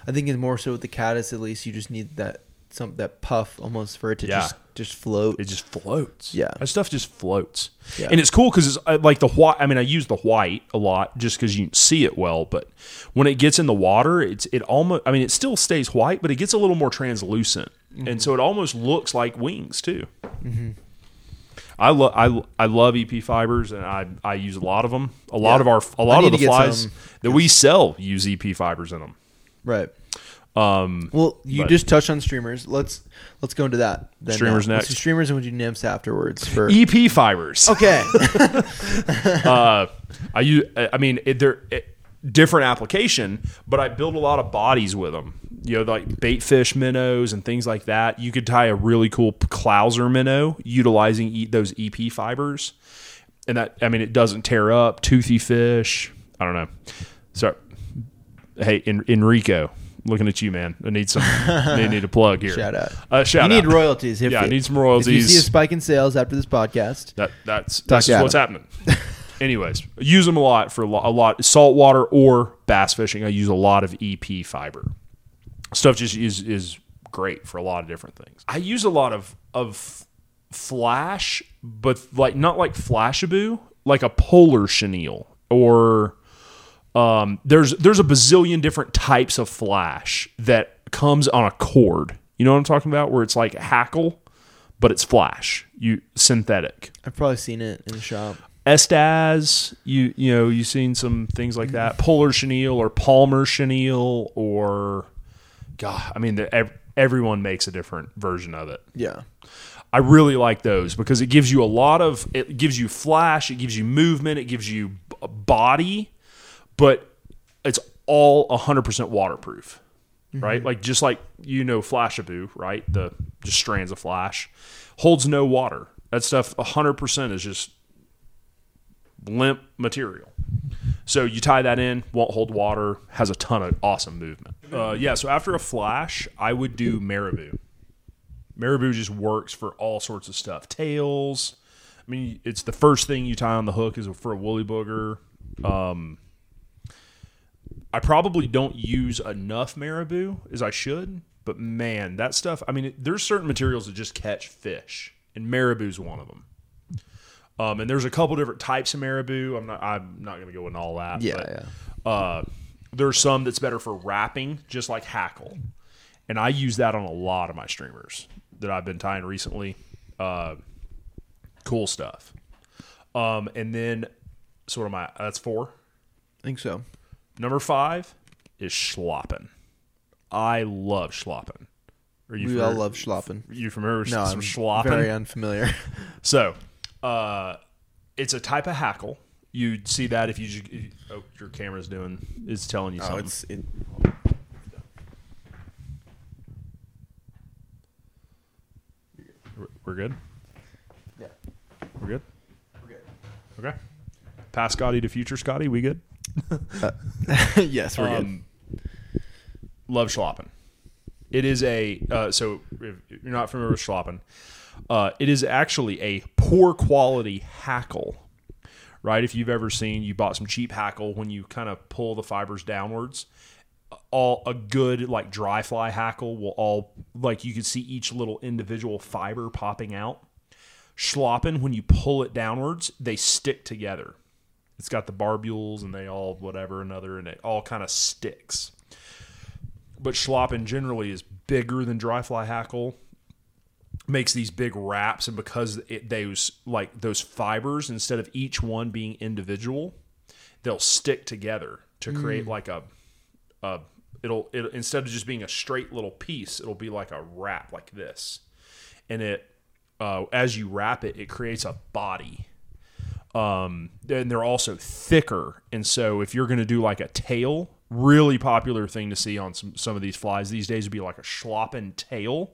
I think it's more so with the caddis. At least you just need that some that puff almost for it to Yeah. just just float. it just floats. Yeah. that stuff just floats, Yeah. and it's cool because it's uh, like the white. I mean, I use the white a lot just because you can see it well, but when it gets in the water, it's it almost. I mean, it still stays white, but it gets a little more translucent, Mm-hmm. and so it almost looks like wings too. I love I, I love EP fibers, and I I use a lot of them. A lot Yeah. of our a lot of the flies some. that we sell use EP fibers in them. right. Um, Well, you but- just touched on streamers. Let's let's go into that. Then Streamers. Let's next. do streamers and we'll do nymphs afterwards. For EP fibers. okay, uh, I use. I mean, it, they're it, different application, but I build a lot of bodies with them. You know, like bait fish minnows and things like that. You could tie a really cool Clouser minnow utilizing e- those EP fibers, and that I mean, it doesn't tear up. Toothy fish. I don't know. So, hey, En- Enrico, looking at you, man. I need some. I need a plug here. shout out. Uh, shout you need royalties. If Yeah, I need some royalties. If you see a spike in sales after this podcast, That that's that's what's happening. Anyways, use them a lot for a lot, a lot saltwater or bass fishing. I use a lot of EP fiber. Stuff just is is great for a lot of different things. I use a lot of of flash, but like not like Flashabou, like a polar chenille or um, there's there's a bazillion different types of flash that comes on a cord. You know what I'm talking about? Where it's like hackle, but it's flash. You synthetic. I've probably seen it in the shop. Estaz, you you know, you've seen some things like that. Polar chenille or Palmer chenille or God, I mean, the, ev- everyone makes a different version of it. Yeah, I really like those because it gives you a lot of it gives you flash, it gives you movement, it gives you body, but it's all 100% waterproof. Right? Like just like you know Flashabou, right? The just strands of flash holds no water. That stuff 100% is just limp material. So you tie that in, won't hold water, has a ton of awesome movement. Uh, yeah, so after a flash, I would do Marabou. Marabou just works for all sorts of stuff. Tails. I mean, it's the first thing you tie on the hook is for a woolly booger. Um, I probably don't use enough Marabou as I should, but man, that stuff. I mean, it, there's certain materials that just catch fish, and Marabou's one of them. Um, and there's a couple different types of Marabou. I'm not. I'm not going to go into all that. yeah, but, yeah. uh, there's some that's better for wrapping, just like hackle, and I use that on a lot of my streamers that I've been tying recently. Uh, cool stuff. Um, and then, so what am I? That's four. I think so. Number five is schlappen. I love schlappen. Are you We familiar, all love schlappen. You familiar with No, some I'm schlappen? very unfamiliar. So, uh, it's a type of hackle. You'd see that if you, ju- if, oh, your camera's doing is telling you oh, something. it's it, We're- good. Yeah. We're good. Yeah. We're good. Okay. Past Scotty to future Scotty, we good? yes, we're good. Um, love schlappen. It is a uh, so if you're not familiar with schlappen, Uh, it is actually a poor quality hackle, right? If you've ever seen, you bought some cheap hackle when you kind of pull the fibers downwards. All a good like dry fly hackle will all like you can see each little individual fiber popping out. Schlappen, when you pull it downwards, they stick together. It's got the barbules and they all whatever another and it all kind of sticks. But Schlappen generally is bigger than dry fly hackle. Makes these big wraps and because it those like those fibers instead of each one being individual, they'll stick together to create like a uh, it'll it instead of just being a straight little piece, it'll be like a wrap like this, and it uh, as you wrap it, it creates a body. Um, and they're also thicker, and so if you're going to do like a tail, really popular thing to see on some some of these flies these days would be like a schlappen tail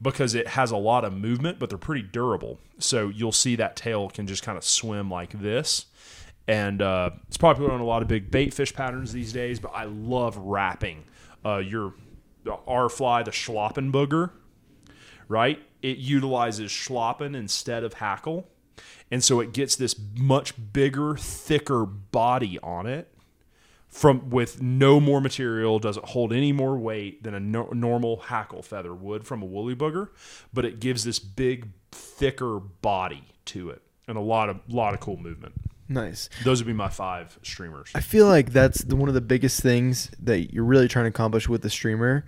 because it has a lot of movement, but they're pretty durable. So you'll see that tail can just kind of swim like this and uh, it's popular on a lot of big bait fish patterns these days. But I love wrapping uh, your R fly, the schlappen booger, right? It utilizes schlappen instead of hackle, and so it gets this much bigger, thicker body on it. From with no more material, doesn't hold any more weight than a no, normal hackle feather would from a woolly booger, but it gives this big, thicker body to it, and a lot of lot of cool movement. Nice. Those would be my five streamers. I feel like that's the, one of the biggest things that you're really trying to accomplish with the streamer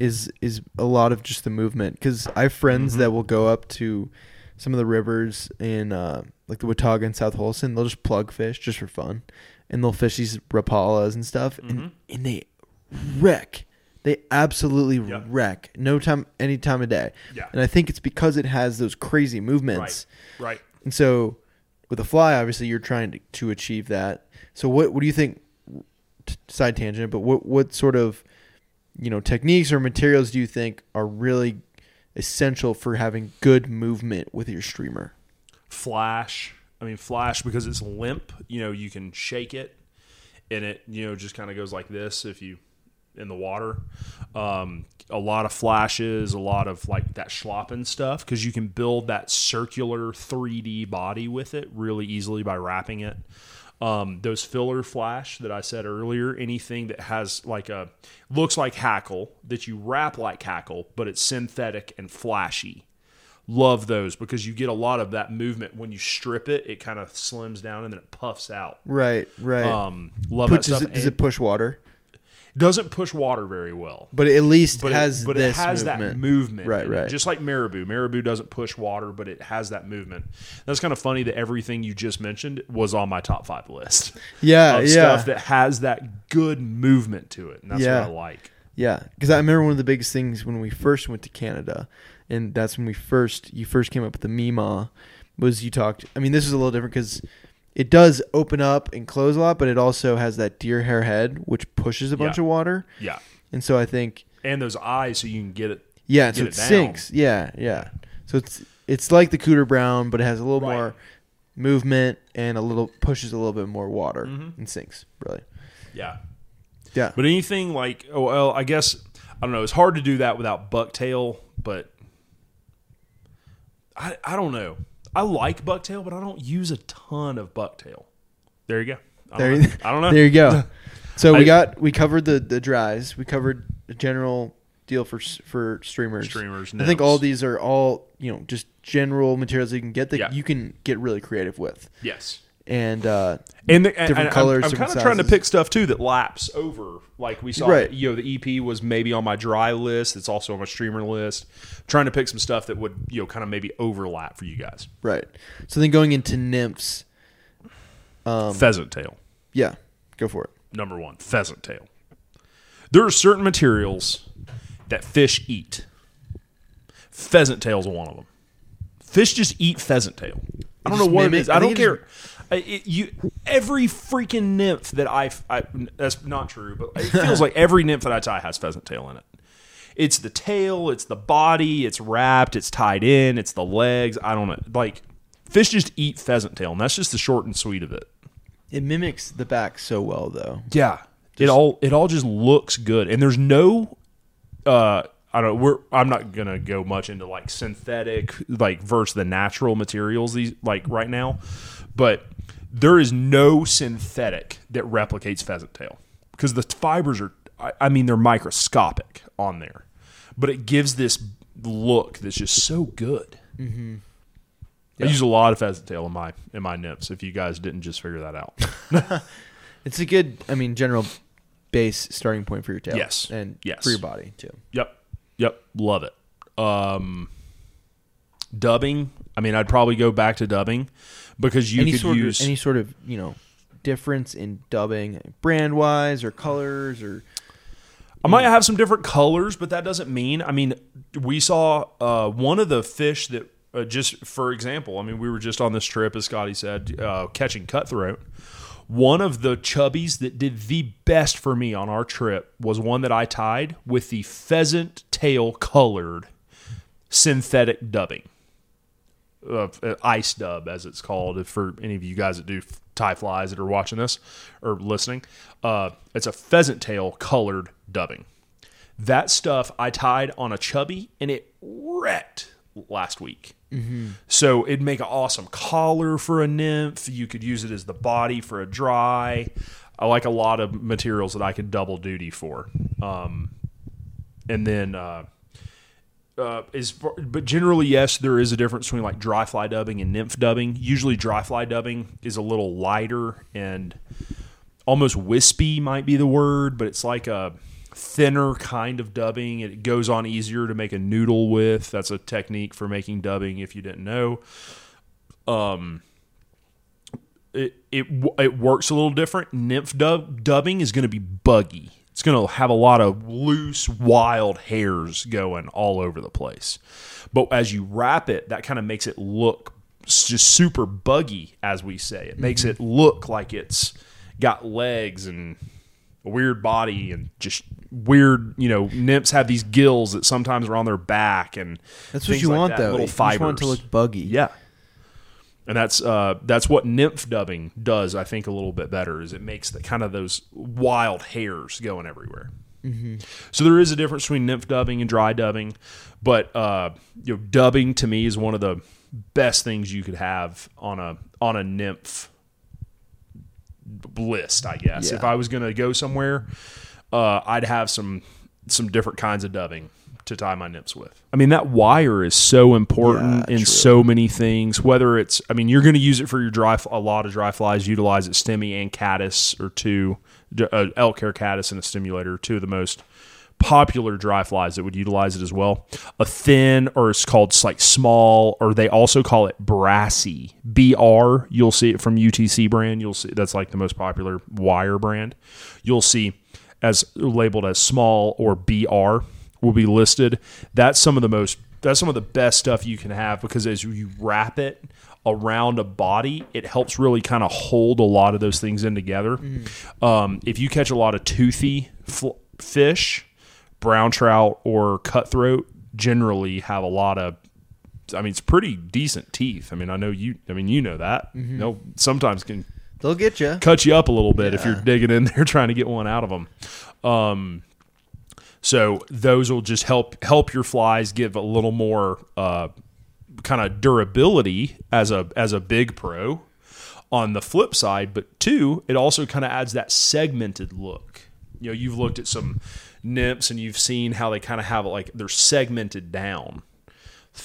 is is a lot of just the movement. Because I have friends Mm-hmm. that will go up to some of the rivers in uh, like the Watauga and South Holston. They'll just plug fish just for fun, and they'll fish these rapalas and stuff, Mm-hmm. and and they wreck. They absolutely Yeah. wreck. No time, any time of day. Yeah. And I think it's because it has those crazy movements. Right. Right. And so with a fly, obviously you're trying to, to achieve that. So what what do you think? Side tangent, but what what sort of you know techniques or materials do you think are really essential for having good movement with your streamer? Flash. I mean, flash because it's limp. You know, you can shake it, and it you know just kind of goes like this if you in the water. Um, a lot of flashes, a lot of like that schlappen stuff because you can build that circular 3D body with it really easily by wrapping it. Um, those filler flash that I said earlier, anything that has like a looks like hackle that you wrap like hackle, but it's synthetic and flashy. Love those because you get a lot of that movement when you strip it. It kind of slims down and then it puffs out. Right, right. Um, love Put- that does, stuff. it, does And it push water? Doesn't push water very well But it at least but has it, but it has movement. that movement, Right, right. Just like Marabou, Marabou doesn't push water, but it has that movement. That's kind of funny that everything you just mentioned was on my top five list yeah, of yeah, stuff that has that good movement to it, and that's Yeah. what I like. yeah. Because I remember one of the biggest things when we first went to Canada, and that's when we first you first came up with the Mima, was you talked. I mean, this is a little different because it does open up and close a lot, but it also has that deer hair head which pushes a bunch Yeah. of water, Yeah, and so I think and those eyes, so you can get it. yeah, so Get it it down. sinks. Yeah, yeah. So it's it's like the cooter brown, but it has a little Right. more movement and a little pushes a little bit more water Mhm. and sinks. Really, Yeah, yeah. but anything like, oh well, I guess I don't know. It's hard to do that without bucktail, but I I don't know. I like bucktail, but I don't use a ton of bucktail. There you go. I There, don't know. I don't know. there you go. So we I- got we covered the the dries. We covered the general deal for for streamers. Streamers. I think all these are all you know just general materials that you can get that Yeah. you can get really creative with. Yes. And uh, and, the, Different and colors, I'm, I'm kind of trying to pick stuff too that laps over. Like we saw, Right. you know, the EP was maybe on my dry list. It's also on my streamer list. Trying to pick some stuff that would, you know, kind of maybe overlap for you guys. right. So then going into nymphs. Um, Pheasant tail, yeah, go for it. number one. Pheasant tail. There are certain materials that fish eat. Pheasant tail's one of them. Fish just eat pheasant tail. I don't know what mimic- it is. I I don't care. I- it- you every freaking nymph that I, I that's not true, but it feels like every nymph that I tie has pheasant tail in it. It's the tail, it's the body, it's wrapped, it's tied in, it's the legs. I don't know. Like fish just eat pheasant tail, and that's just the short and sweet of it. It mimics the back so well though. Yeah, it all it all just looks good, and there's no. Uh, I don't. We're. I'm not gonna go much into like synthetic, like versus the natural materials. These like right now, but there is no synthetic that replicates pheasant tail because the fibers are. I, mean, they're microscopic on there, but it gives this look that's just so good. Mm-hmm. I use a lot of pheasant tail in my in my nips. If you guys didn't just figure that out, It's a good, I mean, general base starting point for your tail. Yes. and Yes. for your body too. Yep. Yep. Love it. Um, dubbing. I mean, I'd probably go back to dubbing because you any could sort use. of any sort of you know difference in dubbing, brand wise or colors or I might have some different colors, but that doesn't mean. I mean, we saw uh, one of the fish that, uh, just for example, I mean, we were just on this trip, as Scotty said, uh, catching cutthroat. One of the chubbies that did the best for me on our trip was one that I tied with the pheasant tail colored synthetic dubbing. Uh, ice dub, as it's called, if for any of you guys that do tie flies that are watching this or listening. Uh, it's a pheasant tail colored dubbing. That stuff I tied on a chubby and it wrecked last week. So it'd make an awesome collar for a nymph. You could use it as the body for a dry. I like a lot of materials that I could double duty for. Um, and then uh, uh, is but generally yes, there is a difference between like dry fly dubbing and nymph dubbing. Usually, dry fly dubbing is a little lighter and almost wispy might be the word, but it's like a thinner kind of dubbing. It goes on easier to make a noodle with. That's a technique for making dubbing. If you didn't know, um, it it it works a little different. Nymph dub, dubbing is going to be buggy. It's going to have a lot of loose, wild hairs going all over the place. But as you wrap it, that kind of makes it look just super buggy, as we say. It makes mm-hmm. it look like it's got legs and a weird body and just weird. You know, nymphs have these gills that sometimes are on their back, and that's what you like want that, though. Little you fibers. just want it to look buggy. Yeah. And that's uh, that's what nymph dubbing does. I think a little bit better is it makes the kind of those wild hairs going everywhere. So there is a difference between nymph dubbing and dry dubbing, but uh, you know, dubbing to me is one of the best things you could have on a on a nymph list. I guess Yeah. if I was going to go somewhere, uh, I'd have some some different kinds of dubbing to tie my nymphs with. I mean, that wire is so important Yeah, in true. so many things. Whether it's, I mean, you're going to use it for your dry. A lot of dry flies utilize it. Stemmy and caddis or two, uh, elk hair caddis and a stimulator, two of the most popular dry flies that would utilize it as well. A thin, or it's called s- like small, or they also call it brassy. BR. You'll see it from UTC brand. You'll see that's like the most popular wire brand. You'll see as labeled as small or BR will be listed. That's some of the most that's some of the best stuff you can have because as you wrap it around a body, it helps really kind of hold a lot of those things in together. Um, if you catch a lot of toothy fl- fish, brown trout or cutthroat generally have a lot of I mean, it's pretty decent teeth. I mean, I know you. I mean, you know that. You know, sometimes can They'll get you. cut you up a little bit if you're digging in there trying to get one out of them. Um, so those will just help help your flies give a little more uh, kind of durability as a as a big pro. On the flip side, but two, it also kind of adds that segmented look. You know, you've looked at some nymphs and you've seen how they kind of have it like they're segmented down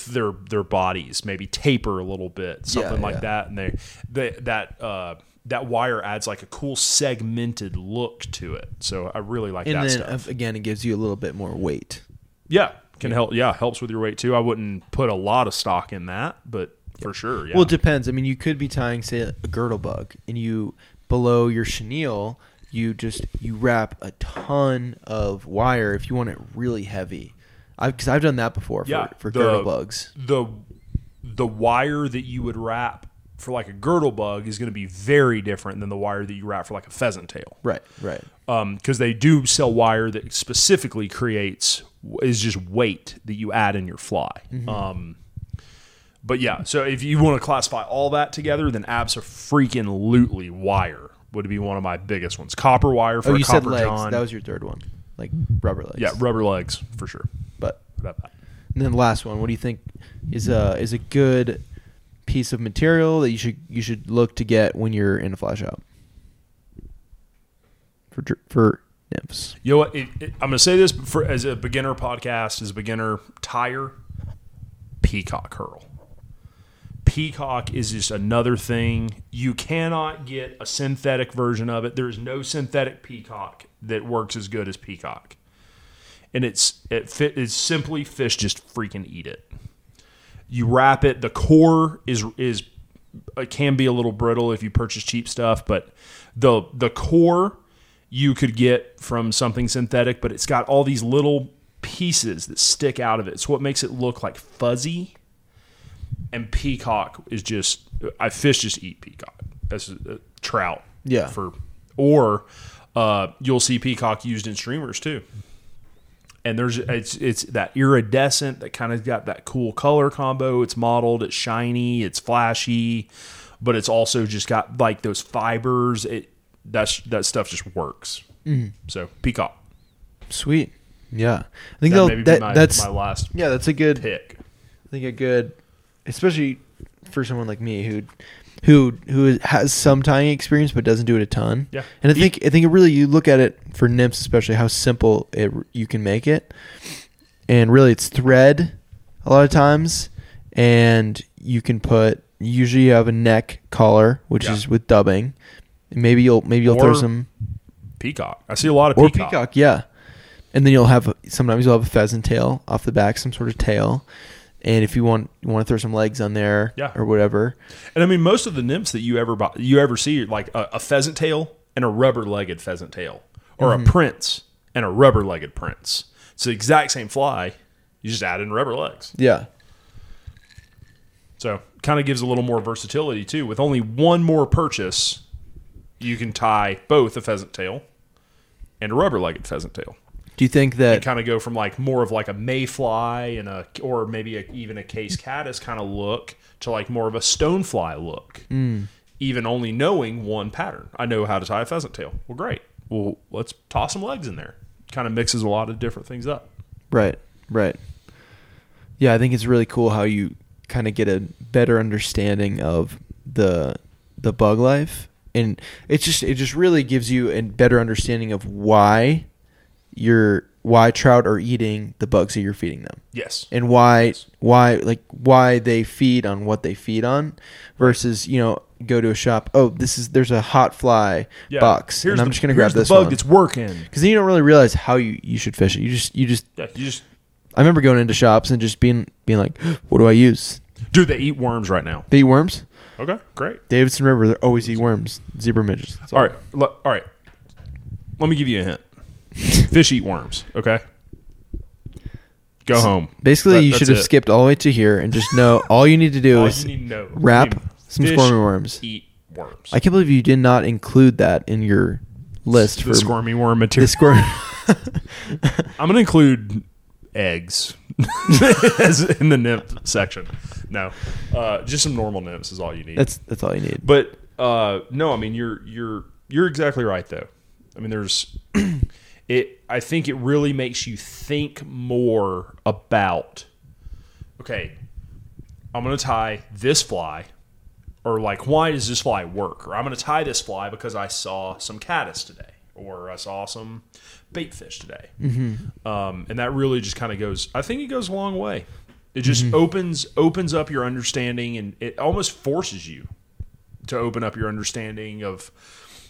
their their bodies maybe taper a little bit something Yeah, like that and they, they that uh that wire adds like a cool segmented look to it so i really like And that then stuff again, it gives you a little bit more weight. yeah can help yeah helps with your weight too i wouldn't put a lot of stock in that but for sure yeah Well, it depends. I mean, you could be tying, say, a girdle bug, and you below your chenille, you just you wrap a ton of wire if you want it really heavy. I've because I've done that before for, Yeah, for the- girdle bugs. the the wire that you would wrap for like a girdle bug is going to be very different than the wire that you wrap for like a pheasant tail Right, right. because they do sell wire that specifically creates is just weight that you add in your fly. Mm-hmm. Um, but yeah, so if you want to classify all that together, then absolutely wire would be one of my biggest ones. Copper wire for Oh, a you said legs. john. That was your third one, like rubber legs. yeah, rubber legs for sure. but? And then the last one, what do you think is a is a good piece of material that you should you should look to get when you're in a fly shop for for nymphs? You know what? It, it, I'm going to say this for as a beginner podcast, as a beginner tire, Peacock herl. Peacock is just another thing. You cannot get a synthetic version of it. There is no synthetic Peacock that works as good as Peacock. And it's it fit it's simply fish just freaking eat it. You wrap it. The core is is it can be a little brittle if you purchase cheap stuff, but the the core you could get from something synthetic, but it's got all these little pieces that stick out of it. It's what makes it look like fuzzy. And peacock is just I fish just eat peacock. That's uh, trout. Yeah. For or uh, you'll see peacock used in streamers too. And there's it's it's that iridescent that kind of got that cool color combo. It's modeled, it's shiny, it's flashy, but it's also just got like those fibers. It that's that stuff just works. Mm-hmm. So peacock. Sweet. Yeah. I think That that, be my, that's my last yeah, that's a good pick. I think a good, especially for someone like me who, who who has some tying experience but doesn't do it a ton. Yeah. and I think I think it really you look at it for nymphs, especially how simple it you can make it, and really it's thread a lot of times, and you can put usually you have a neck collar which Yeah. is with dubbing. Maybe you'll maybe you'll throw some Peacock. I see a lot of or peacock. peacock. yeah. And then you'll have sometimes you'll have a pheasant tail off the back, some sort of tail. And if you want you want to throw some legs on there, Yeah. or whatever, And I mean, most of the nymphs that you ever buy, you ever see, like a, a pheasant tail and a rubber-legged pheasant tail, or Mm-hmm. a prince and a rubber-legged prince. It's the exact same fly. You just add in rubber legs. yeah, So kind of gives a little more versatility too. With only one more purchase, you can tie both a pheasant tail and a rubber-legged pheasant tail. Do you think that? kind of go from like more of like a mayfly and a or maybe a, even a case caddis kind of look to like more of a stonefly look. Hmm. Even only knowing one pattern, I know how to tie a pheasant tail. Well, great. Well, let's toss some legs in there. Kind of mixes a lot of different things up. Right, right. Yeah, I think it's really cool how you kind of get a better understanding of the the bug life, and it's just it just really gives you a better understanding of why you're why trout are eating the bugs that you're feeding them. Yes. and why why like why they feed on what they feed on versus you know go to a shop oh this is there's a hot fly Yeah. box Here's and i'm the- just gonna grab this bug one that's working. because then you don't really realize how you, you should fish it you just you just Yeah, you just i remember going into shops and just being being like what do i use dude. They eat worms right now. they eat worms Okay, great. davidson river they always eat worms zebra midges All right, all right. Let me give you a hint. Fish eat worms. Okay. Go home. basically That- you should have it. skipped all the way to here and just know all you need to do is need to wrap some squirmy worms Eat worms. i can't believe you did not include that in your list the for squirmy worm material. I'm gonna include eggs in the nymph section. No, uh, just some normal nymphs is all you need. That's that's all you need. but uh, no, I mean you're you're you're exactly right though. I mean there's it. I think it really makes you think more about. Okay, I'm gonna tie this fly, or like why does this fly work? Or I'm gonna tie this fly because I saw some caddis today, or I saw some bait fish today. Um, and that really just kind of goes. I think it goes a long way. It just opens opens up your understanding, and it almost forces you to open up your understanding of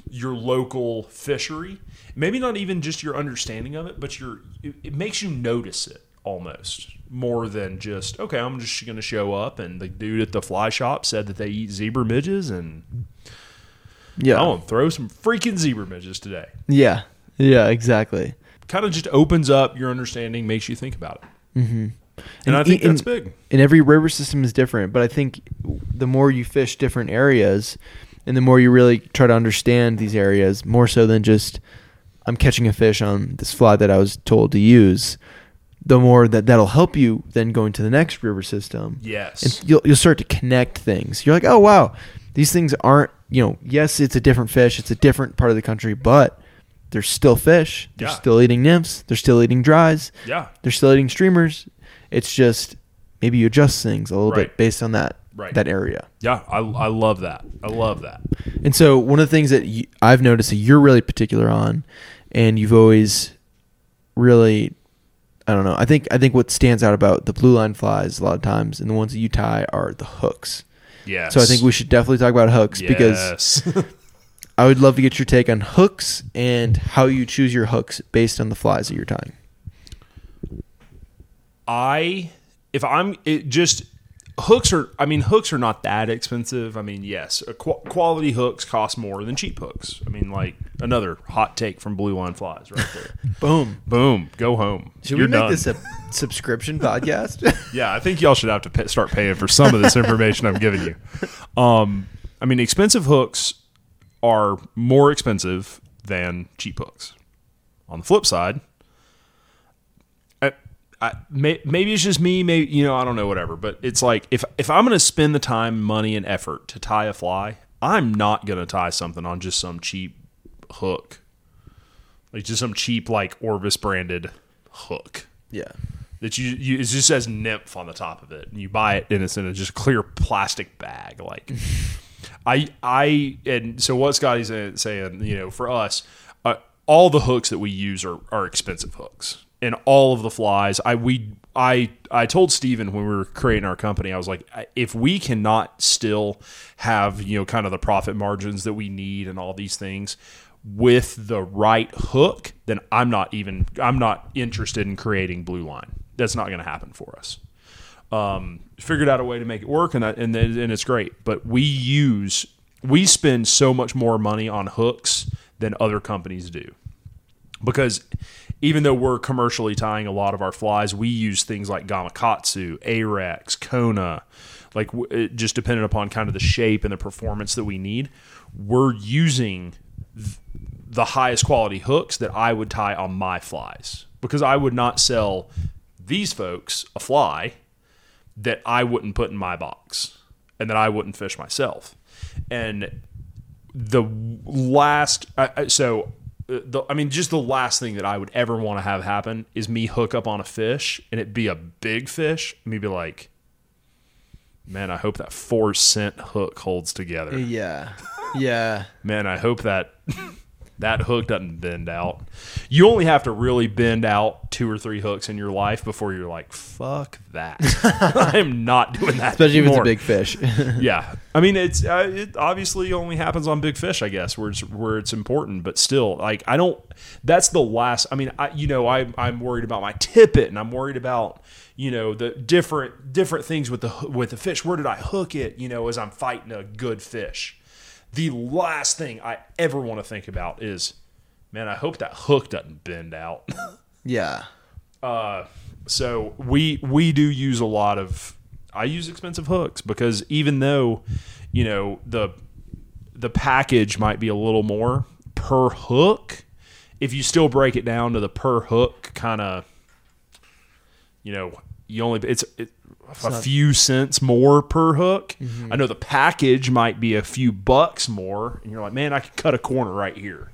your local fishery. Maybe not even just your understanding of it, but your it, it makes you notice it almost more than just okay. I'm just going to show up, and the dude at the fly shop said that they eat zebra midges, and Yeah. I'm gonna throw some freaking zebra midges today. Yeah. Yeah, exactly. Kind of just opens up your understanding, makes you think about it, Mm-hmm. and, I think and- that's big. And every river system is different, but I think the more you fish different areas and the more you really try to understand these areas, more so than just I'm catching a fish on this fly that I was told to use, the more that that'll help you then going to the next river system. Yes. and you'll you'll start to connect things. You're like, oh wow, these things aren't you know. Yes, it's a different fish. It's a different part of the country, but They're still fish. They're Yeah. still eating nymphs. They're still eating dries. Yeah. They're still eating streamers. It's just maybe you adjust things a little Right. bit based on that Right. that area. Yeah. I, I love that. I love that. And so one of the things that you, I've noticed that you're really particular on, and you've always really, I don't know. I think I think what stands out about the blue line flies a lot of times, and the ones that you tie are the hooks. Yes. So I think we should definitely talk about hooks because I would love to get your take on hooks and how you choose your hooks based on the flies that you're tying. I if I'm it just hooks are I mean hooks are not that expensive. I mean yes, qu- quality hooks cost more than cheap hooks. I mean like another hot take from Blue Line Flies right there. Boom. Boom, go home. Should You're we make done. this a subscription podcast? Yeah, I think y'all should have to pay, start paying for some of this information I'm giving you. Um, I mean, expensive hooks are more expensive than cheap hooks. On the flip side, I, may, maybe it's just me. Maybe you know, I don't know, whatever. But it's like if if I'm going to spend the time, money, and effort to tie a fly, I'm not going to tie something on just some cheap hook, like just some cheap like Orvis branded hook yeah. that you, you it just says nymph on the top of it and you buy it and it's in a just clear plastic bag like i i and so what scotty's saying- saying you know for us uh, all the hooks that we use are, are expensive hooks and all of the flies i we i i told steven when we were creating our company i was like if we cannot still have you know kind of the profit margins that we need and all these things with the right hook, then I'm not even I'm not interested in creating blue line. That's not going to happen for us. Um, figured out a way to make it work, and and and it's great. But we use we spend so much more money on hooks than other companies do because even though we're commercially tying a lot of our flies, we use things like Gamakatsu, Ahrex, Kona, like it just depending upon kind of the shape and the performance that we need. We're using the highest quality hooks that I would tie on my flies because I would not sell these folks a fly that I wouldn't put in my box and that I wouldn't fish myself. And the last I- so uh, the, I mean just the last thing that I would ever want to have happen is me hook up on a fish and it be a big fish and me be like man I hope that 4 cent hook holds together Yeah. Yeah. man I hope that that hook doesn't bend out you only have to really bend out two or three hooks in your life before you're like fuck that I'm not doing that Especially if it's a big fish. yeah, I mean it's uh, it obviously only happens on big fish, I guess, where it's where it's important. But still, like I don't. That's the last. I mean, I you know I I'm worried about my tippet, and I'm worried about you know the different different things with the with the fish. Where did I hook it? You know, as I'm fighting a good fish. The last thing I ever want to think about is, man, I hope that hook doesn't bend out. yeah. Uh, so we we do use a lot of I use expensive hooks because even though you know the the package might be a little more per hook, if you still break it down to the per hook kind of you know you only it's it, a not- few cents more per hook. Mm-hmm. I know the package might be a few bucks more, and you're like, man, I could cut a corner right here.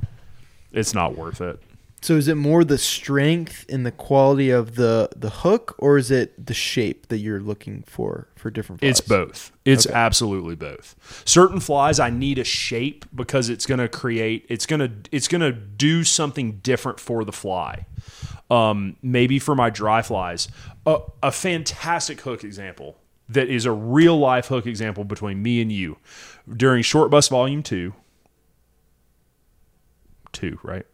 It's not worth it. So is it more the strength and the quality of the the hook, or is it the shape that you're looking for for different? Flies? It's both. It's Okay. absolutely both. Certain flies I need a shape because it's going to create it's going to it's going to do something different for the fly. Um, maybe for my dry flies, a, a fantastic hook example that is a real life hook example between me and you during Short Bus Volume 2 2, right?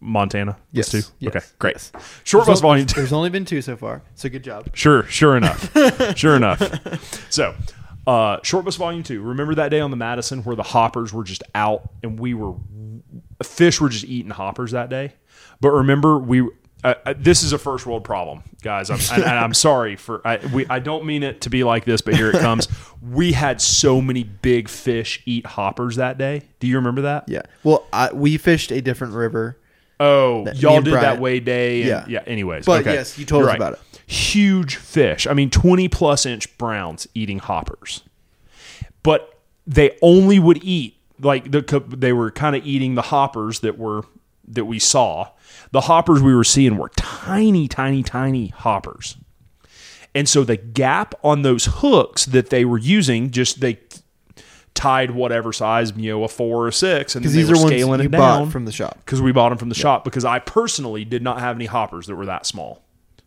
Montana? Yes. Two? Yes. Okay, great. Yes. Short There's Bus Volume 2 There's only been two so far, so good job. Sure, sure enough. sure enough. So, uh, Short Bus Volume 2. Remember that day on the Madison where the hoppers were just out and we were, fish were just eating hoppers that day? But remember, we, uh, uh, this is a first world problem, guys. I'm, and, and I'm sorry for, I, we, I don't mean it to be like this, but here it comes. we had so many big fish eat hoppers that day. Do you remember that? Yeah. Well, I, we fished a different river, Oh, That- y'all did Bryant. that way day. And, Yeah. yeah. Anyways, But okay. yes, you told You're us about it. Huge fish. I mean, twenty plus inch browns eating hoppers, but they only would eat like the they were kind of eating the hoppers that were that we saw, the hoppers we were seeing were tiny, tiny, tiny hoppers. And so the gap on those hooks that they were using, just they tied whatever size, you know, a four or a six, and then they these were are ones scaling you it bought down from the shop. because we bought them from the shop. Because I personally did not have any hoppers that were that small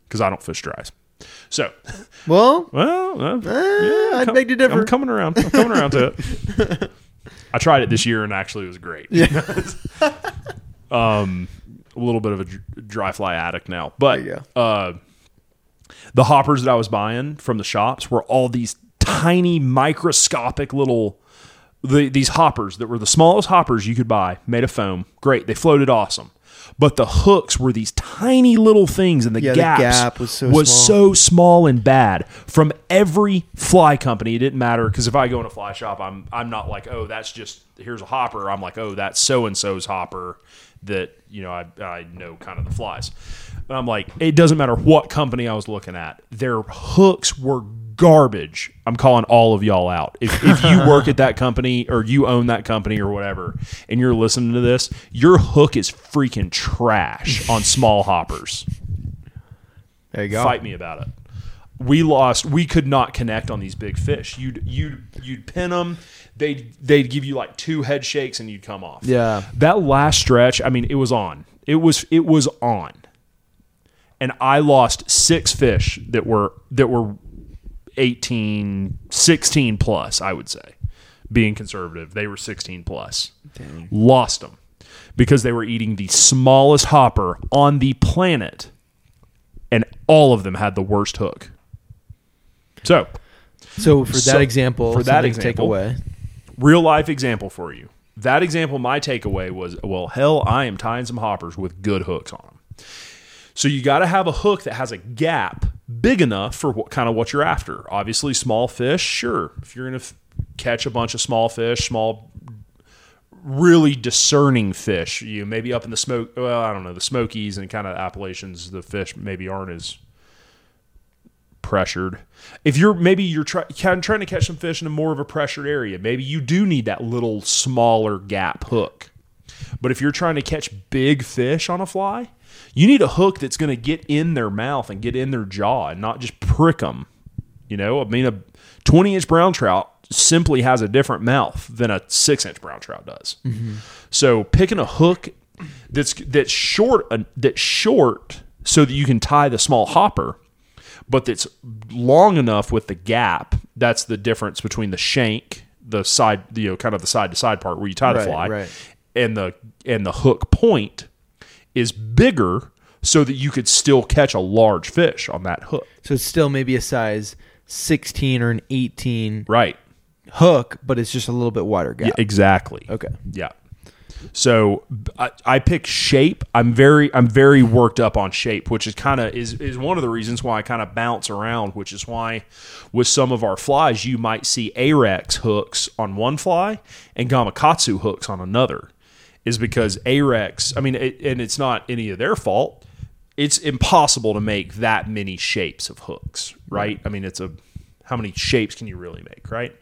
because I don't fish dries. So, Well, well, uh, eh, I'd beg to differ. I'm coming around. I'm coming around to it. I tried it this year and actually it was great. Yeah. um, a little bit of a dry fly addict now, but uh, the hoppers that I was buying from the shops were all these tiny microscopic little the, these hoppers that were the smallest hoppers you could buy made of foam. Great. They floated awesome. But the hooks were these tiny little things and the Yeah, the gap was so was small. so small and bad from every fly company. It didn't matter because if i go in a fly shop i'm i'm not like oh that's just here's a hopper. I'm like oh that's so and so's hopper that you know I, I know kind of the flies but i'm like it doesn't matter what company i was looking at their hooks were garbage i'm calling all of y'all out if, if you work at that company or you own that company or whatever and you're listening to this your hook is freaking trash on small hoppers There you go. fight me about it. We lost. We could not connect on these big fish. You'd you'd you'd pin them. They'd they'd give you like two head shakes and you'd come off. Yeah. That last stretch, I mean, it was on. It was it was on. And I lost six fish that were that were 18 16 plus, I would say. Being conservative, they were 16 plus. Lost them because they were eating the smallest hopper on the planet and all of them had the worst hook. So, So for that So, example, for that example, away. Real life example for you. That example, my takeaway was, well, hell, I am tying some hoppers with good hooks on them. So you got to have a hook that has a gap big enough for what kind of what you're after. Obviously, small fish, sure. If you're going to f- catch a bunch of small fish, small, really discerning fish, you maybe up in the smoke. Well, I don't know the Smokies and kind of Appalachians, the fish maybe aren't as pressured. If you're maybe you're try, trying to catch some fish in a more of a pressured area, maybe you do need that little smaller gap hook. But if you're trying to catch big fish on a fly, you need a hook that's going to get in their mouth and get in their jaw and not just prick them. You know, I mean, a 20 inch brown trout simply has a different mouth than a six inch brown trout does. So picking a hook that's that's short uh, that's short so that you can tie the small hopper, but that's long enough with the gap. That's the difference between the shank, the side, you know, kind of the side to side part where you tie the Right, fly, right. and the and the hook point is bigger so that you could still catch a large fish on that hook. So it's still maybe a size 16 or an 18 Right. hook, but it's just a little bit wider gap. Yeah, exactly. Okay. Yeah. So I, I pick shape. I'm very I'm very worked up on shape, which is kind of is is one of the reasons why I kind of bounce around. Which is why with some of our flies you might see Ahrex hooks on one fly and Gamakatsu hooks on another. Is because Ahrex. I mean, it, and it's not any of their fault. It's impossible to make that many shapes of hooks, right? I mean, it's a how many shapes can you really make, right?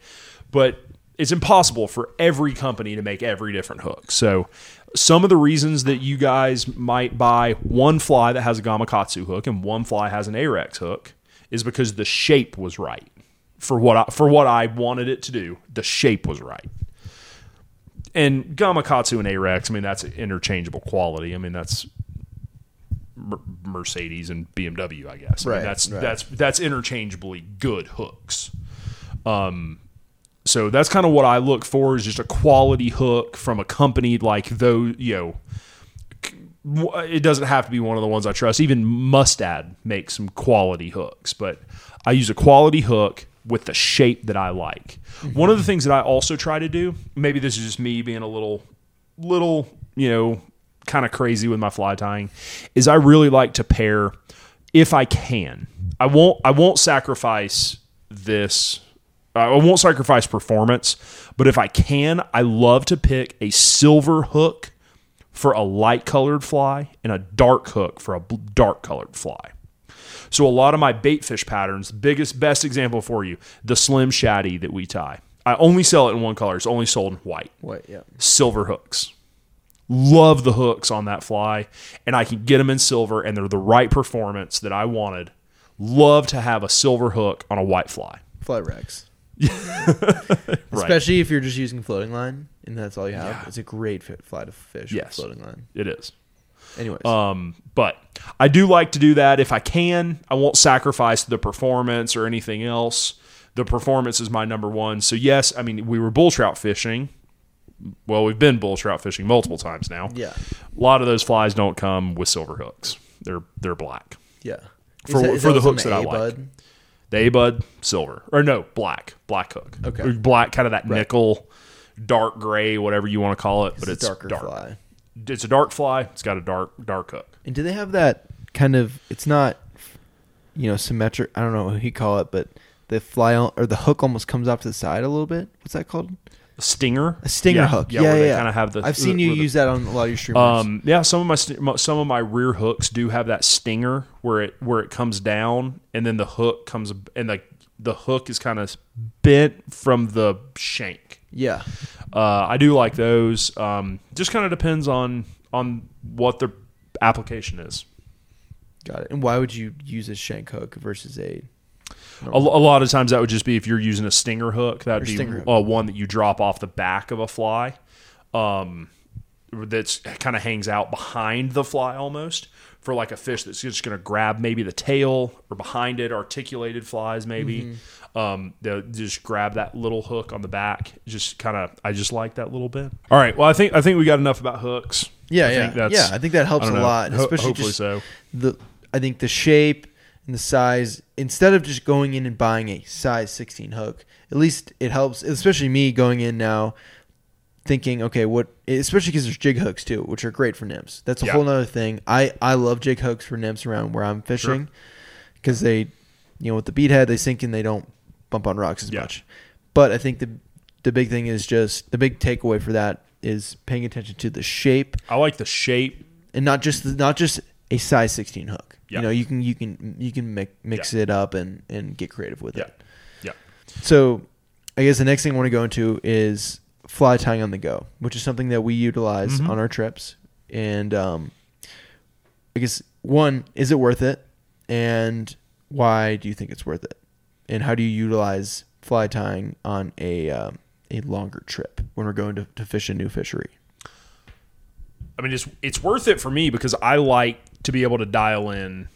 But it's impossible for every company to make every different hook. So some of the reasons that you guys might buy one fly that has a Gamakatsu hook and one fly has an Ahrex hook is because the shape was right. For what I, for what I wanted it to do, the shape was right. And Gamakatsu and Ahrex, I mean that's interchangeable quality. I mean that's Mercedes and BMW, I guess. I mean, that's right. that's that's interchangeably good hooks. Um, so that's kind of what I look for is just a quality hook from a company like those. You know, it doesn't have to be one of the ones I trust. Even Mustad makes some quality hooks, but I use a quality hook with the shape that I like. Mm-hmm. One of the things that I also try to do, maybe this is just me being a little, little, you know, kind of crazy with my fly tying, is I really like to pair, if I can. I won't. I won't sacrifice this. I won't sacrifice performance, but if I can, I love to pick a silver hook for a light colored fly and a dark hook for a dark colored fly. So a lot of my bait fish patterns, biggest best example for you, the slim shaddy that we tie. I only sell it in one color. It's only sold in white. What? Yeah. Silver hooks. love the hooks on that fly, and I can get them in silver, and they're the right performance that I wanted. Love to have a silver hook on a white fly. Fly Rex. Especially if you're just using floating line and that's all you have. Yeah. It's a great fit fly to fish Yes. with floating line. It is. Anyways, Um, but I do like to do that if I can. I won't sacrifice the performance or anything else. The performance is my number one. So yes, I mean we were bull trout fishing. Well, we've been bull trout fishing multiple times now. yeah, A lot of those flies don't come with silver hooks. They're they're black. yeah. For- for the hooks that I like. A-Bud? The A bud silver or no black black hook. Okay. Black, kind of that Right. nickel, dark gray, whatever you want to call it. But It's it's, a darker dark. fly. It's a dark fly. It's got a dark dark hook. And do they have that kind of? It's not, you know, symmetric. I don't know what you call it, but the fly or the hook almost comes off to the side a little bit. What's that called? A stinger. A stinger Yeah, hook. Yeah, Yeah, yeah. kind of have the. I've seen you the- use that on a lot of your streamers. Um, yeah, some of my some of my rear hooks do have that stinger where it where it comes down and then the hook comes and the the hook is kind of bent from the shank. yeah, Uh, I do like those. Um, just kind of depends on on what the application is. got it. And why would you use a shank hook versus a? A, a lot of times that would just be if you're using a stinger hook, that'd Or be uh, one that you drop off the back of a fly. Um, that's kind of hangs out behind the fly almost for like a fish that's just going to grab maybe the tail or behind it, articulated flies maybe. Mm-hmm. Um, they'll just grab that little hook on the back. Just kind of, I just like that little bit. All right. Well, I think I think we got enough about hooks. Yeah, I yeah, yeah. I think that helps a know. lot, Ho- especially hopefully just so. the. I think the shape and the size. Instead of just going in and buying a size 16 hook, at least it helps. Especially me going in now, thinking, okay, what? Especially because there's jig hooks too, which are great for nymphs. That's a Yeah. whole nother thing. I I love jig hooks for nymphs around where I'm fishing because they, you know, with the bead head they sink and they don't bump on rocks as Yeah. much. But I think the the big thing is just the big takeaway for that is paying attention to the shape I like the shape. and not just not just a size 16 hook. Yeah. You know, you can you can you can mix, mix Yeah. it up and and get creative with Yeah. it. Yeah. So, I guess the next thing I want to go into is fly tying on the go, which is something that we utilize Mhm. on our trips. And um, I guess one, is it worth it? And why do you think it's worth it? And how do you utilize fly tying on a um, a longer trip when we're going to, to fish a new fishery? I mean, it's it's worth it for me because I like to be able to dial in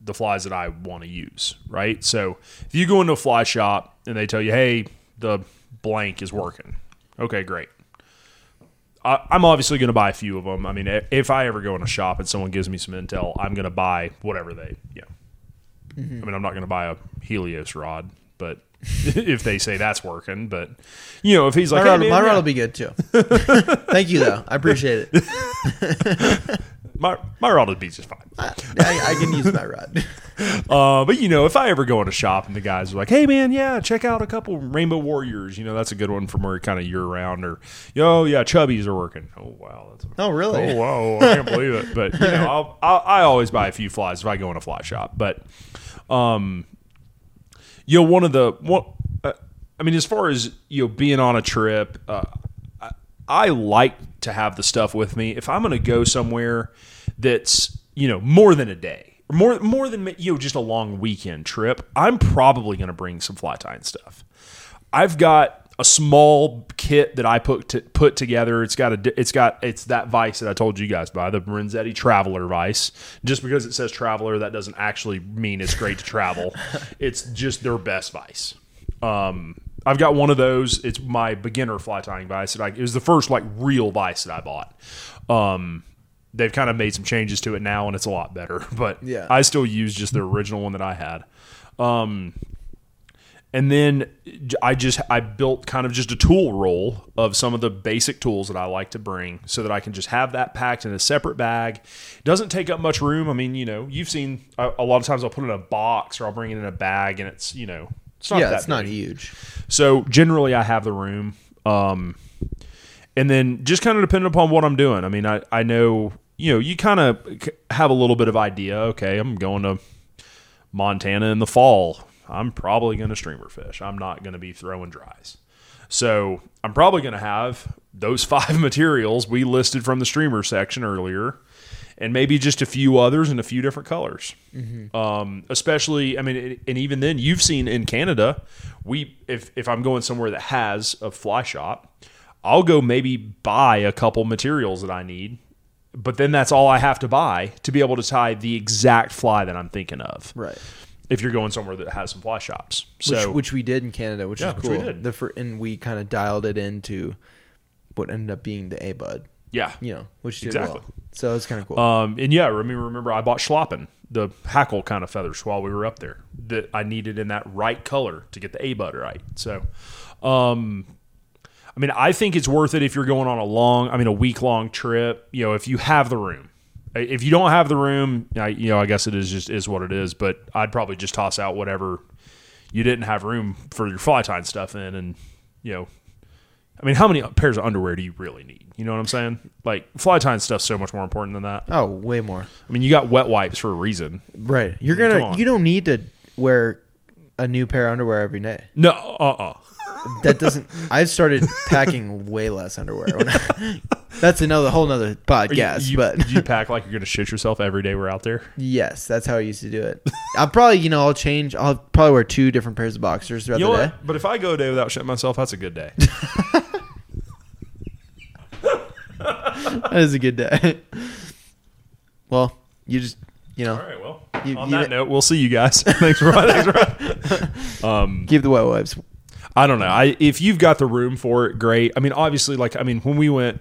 the flies that I want to use, right? So if you go into a fly shop and they tell you, "Hey, the blank is working," okay, great. I, I'm obviously going to buy a few of them. I mean, if I ever go in a shop and someone gives me some intel, I'm going to buy whatever they, you know. Mm-hmm. I mean, I'm not going to buy a Helios rod, but if they say that's working, but you know, if he's like, my hey, rod, my rod will be good too. Thank you though. I appreciate it. my my rod would be just fine. I, I can use my rod. Uh, but you know, if I ever go in a shop and the guys are like, "Hey, man, yeah, check out a couple Rainbow Warriors," you know, that's a good one from where kind of year round. Or, yo, yeah, Chubbies are working. Oh wow, that's a, Oh really? oh wow, I can't believe it. But you know, I'll, I'll, I always buy a few flies if I go in a fly shop. But, um, you know, one of the one, uh, I mean, as far as you know, being on a trip, uh, I, I like to have the stuff with me. If I'm going to go somewhere that's you know more than a day, or more more than you know just a long weekend trip, I'm probably going to bring some fly tying stuff. I've got a small kit that I put to, put together. It's got a it's got it's that vice that I told you guys by the Renzetti Traveler vice. Just because it says Traveler, that doesn't actually mean it's great to travel. it's just their best vice. Um, I've got one of those. It's my beginner fly tying vice. That I, it was the first like real vice that I bought. Um, they've kind of made some changes to it now, and it's a lot better. But Yeah. I still use just the original one that I had. Um, and then I just I built kind of just a tool roll of some of the basic tools that I like to bring, so that I can just have that packed in a separate bag. It doesn't take up much room. I mean, you know, you've seen a, a lot of times I'll put it in a box or I'll bring it in a bag, and it's you know it's not yeah, that it's not huge. So generally, I have the room. Um, and then just kind of depending upon what I'm doing. I mean, I, I know, you know, you kind of have a little bit of idea. Okay, I'm going to Montana in the fall. I'm probably going to streamer fish. I'm not going to be throwing dries. So I'm probably going to have those five materials we listed from the streamer section earlier, and maybe just a few others in a few different colors. Um, especially, I mean, and even then, you've seen in Canada, we if if I'm going somewhere that has a fly shop, I'll go maybe buy a couple materials that I need. But then that's all I have to buy to be able to tie the exact fly that I'm thinking of Right. If you're going somewhere that has some fly shops. Which, So which we did in Canada, which Yeah, is which cool. we did. The fir- and we kind of dialed it into what ended up being the A Bud, yeah, you know, which did Exactly. well. So it's kind of cool. um, and yeah, remember remember I bought schlappen, the hackle kind of feathers while we were up there that I needed in that right color to get the A bud right. So, um, I mean, I think it's worth it if you're going on a long, I mean, a week long trip. You know, if you have the room. If you don't have the room, I, you know, I guess it is just is what it is. But I'd probably just toss out whatever you didn't have room for your fly tying stuff in, and you know, I mean, how many pairs of underwear do you really need? You know what I'm saying? Like fly tying stuff's so much more important than that. oh, way more. I mean, you got wet wipes for a reason. Right. You're gonna. You don't need to wear a new pair of underwear every day. No, uh, uh That doesn't. I've started packing way less underwear. I- that's another whole nother podcast. you, but you pack like you're gonna shit yourself every day we're out there. yes, that's how I used to do it. I'll probably, you know, I'll change. I'll probably wear two different pairs of boxers throughout You know the day. what? But if I go a day without shitting myself, that's a good day. That is a good day. well, you just, you know, All right. Well, You- on you- that note, we'll see you guys. thanks for thanks for. Um, give the wet wipes. I don't know. I if you've got the room for it, great. I mean, obviously, like I mean, when we went,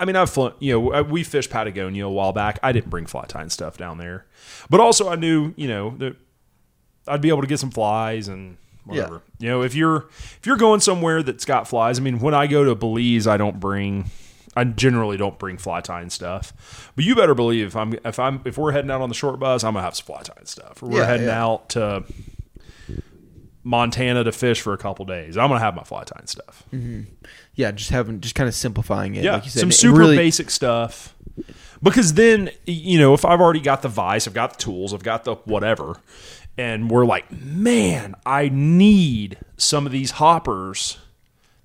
I mean, I've flown. You know, uh, we fished Patagonia a while back. I didn't bring fly tying stuff down there, but also I knew, you know, that I'd be able to get some flies and whatever. You know, if you're if you're going somewhere that's got flies, I mean, when I go to Belize, I don't bring. I generally don't bring fly tying stuff, but you better believe if I'm if I'm if we're heading out on the short bus, I'm gonna have some fly tying stuff. Or we're Yeah, heading yeah. out to Montana to fish for a couple days. I'm gonna have my fly tying stuff. Mm-hmm. Yeah, just having, just kind of simplifying it. Yeah, like you said, some super really- basic stuff. Because then, you know, if I've already got the vice, I've got the tools, I've got the whatever, and we're like, man, I need some of these hoppers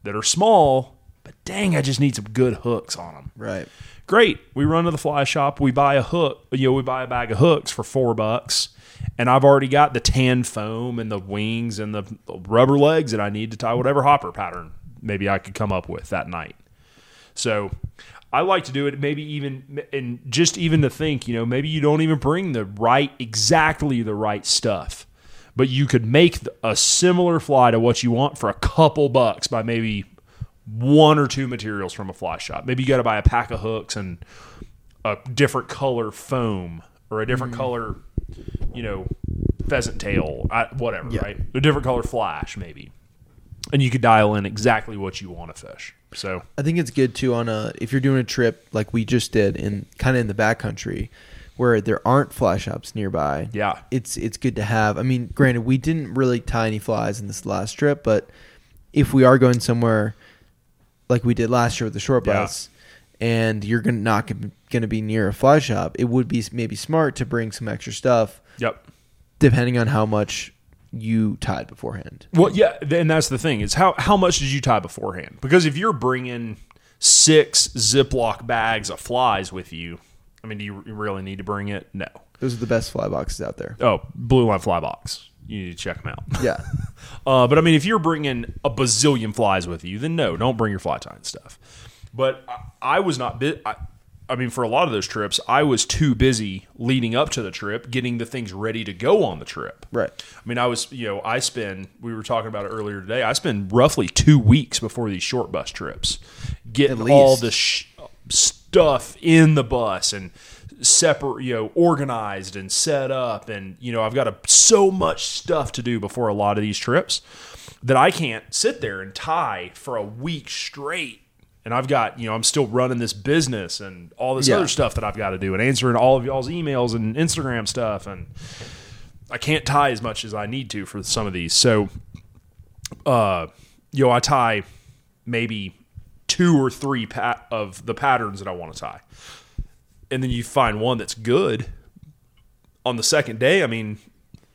that are small, but dang, I just need some good hooks on them. Right. Great. We run to the fly shop. We buy a hook. You know, we buy a bag of hooks for four bucks, and I've already got the tan foam and the wings and the rubber legs that I need to tie whatever hopper pattern maybe I could come up with that night. So I like to do it maybe even and just even to think, you know, maybe you don't even bring the right exactly the right stuff. But you could make a similar fly to what you want for a couple bucks by maybe one or two materials from a fly shop. Maybe you got to buy a pack of hooks and a different color foam or a different mm. color, you know, pheasant tail, whatever, Yeah. right? A different color flash, maybe. And you could dial in exactly what you want to fish. So, I think it's good too on a if you're doing a trip like we just did in kind of in the backcountry where there aren't fly shops nearby. yeah. It's it's good to have. I mean, granted, we didn't really tie any flies in this last trip, but if we are going somewhere like we did last year with the short Yeah. And you're gonna not going to be near a fly shop, it would be maybe smart to bring some extra stuff, Yep. depending on how much you tied beforehand. Well, yeah, and that's the thing is how how much did you tie beforehand? Because if you're bringing six Ziploc bags of flies with you, I mean, do you really need to bring it? No. Those are the best fly boxes out there. Oh, Blue Line Fly Box. You need to check them out. Yeah. Uh, but I mean, if you're bringing a bazillion flies with you, then no, don't bring your fly tying stuff. But I, I was not. Bi- I, I mean, for a lot of those trips, I was too busy leading up to the trip, getting the things ready to go on the trip. Right. I mean, I was, you know, I spend, we were talking about it earlier today, I spend roughly two weeks before these short bus trips getting all the sh- stuff in the bus and separate, you know, organized and set up. And, you know, I've got a, so much stuff to do before a lot of these trips that I can't sit there and tie for a week straight. And I've got, you know, I'm still running this business and all this Yeah. other stuff that I've got to do and answering all of y'all's emails and Instagram stuff. And, I can't tie as much as I need to for some of these. So, uh, you know, I tie maybe two or three pat of the patterns that I want to tie, and then you find one that's good. On the second day, I mean,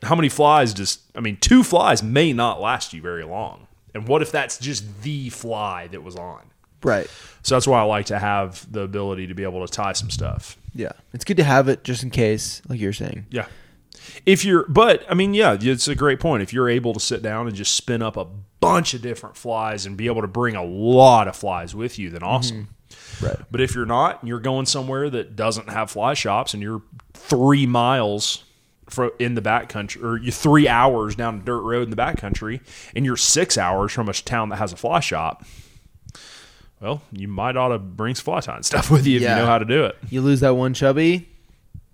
how many flies does? I mean, two flies may not last you very long And what if that's just the fly that was on? Right. So that's why I like to have the ability to be able to tie some stuff. Yeah. It's good to have it just in case, like you're saying. Yeah. If you're, but I mean, yeah, it's a great point. If you're able to sit down and just spin up a bunch of different flies and be able to bring a lot of flies with you, then awesome. Mm-hmm. Right. But if you're not, and you're going somewhere that doesn't have fly shops, and you're three miles fro in the back country, or you're three hours down a dirt road in the back country, and you're six hours from a town that has a fly shop, well, you might ought to bring fly tying stuff with you if Yeah. you know how to do it. You lose that one chubby.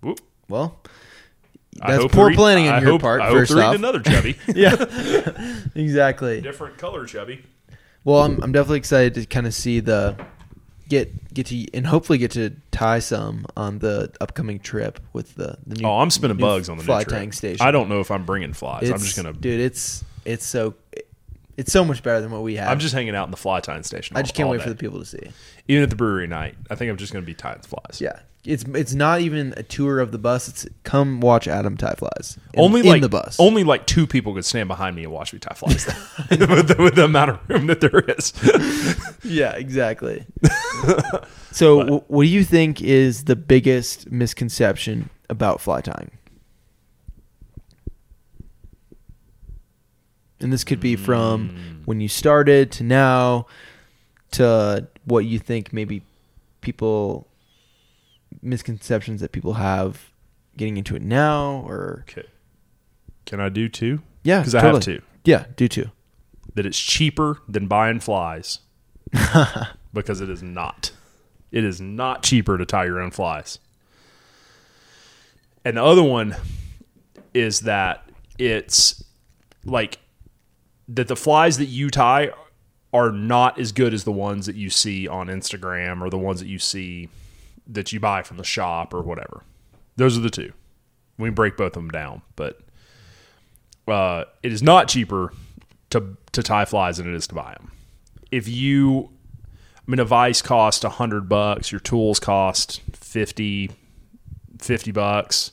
Whoop. Well, That's poor planning on I your hope- part, I hope first eating off. another chubby, yeah. exactly. different color chubby. Well, I'm I'm definitely excited to kind of see the get get to and hopefully get to tie some on the upcoming trip with the, the new Oh, I'm spinning bugs on the fly tying station. I don't know if I'm bringing flies. I'm just gonna. dude. It's it's so it's so much better than what we have. I'm just hanging out in the fly tying station. I all- just can't all wait day. for the people to see. even at the brewery night. I think I'm just gonna be tying flies. Yeah, it's it's not even a tour of the bus. It's come watch Adam tie flies. In, only in like the bus. Only like two people could stand behind me and watch me tie flies with, the, with the amount of room that there is. Yeah, exactly. so, wh- what do you think is the biggest misconception about fly tying? And this could be from Mm. when you started to now to what you think maybe people misconceptions that people have getting into it now or okay. Can I do two? yeah Because I totally. have two. yeah do two. That it's cheaper than buying flies. because it is not. It is not cheaper to tie your own flies. And the other one is that it's like that the flies that you tie are not as good as the ones that you see on Instagram or the ones that you see that you buy from the shop or whatever. Those are the two. We can break both of them down, but uh, it is not cheaper to to tie flies than it is to buy them. If you, I mean, a vise costs a hundred bucks. Your tools cost 50, 50 bucks.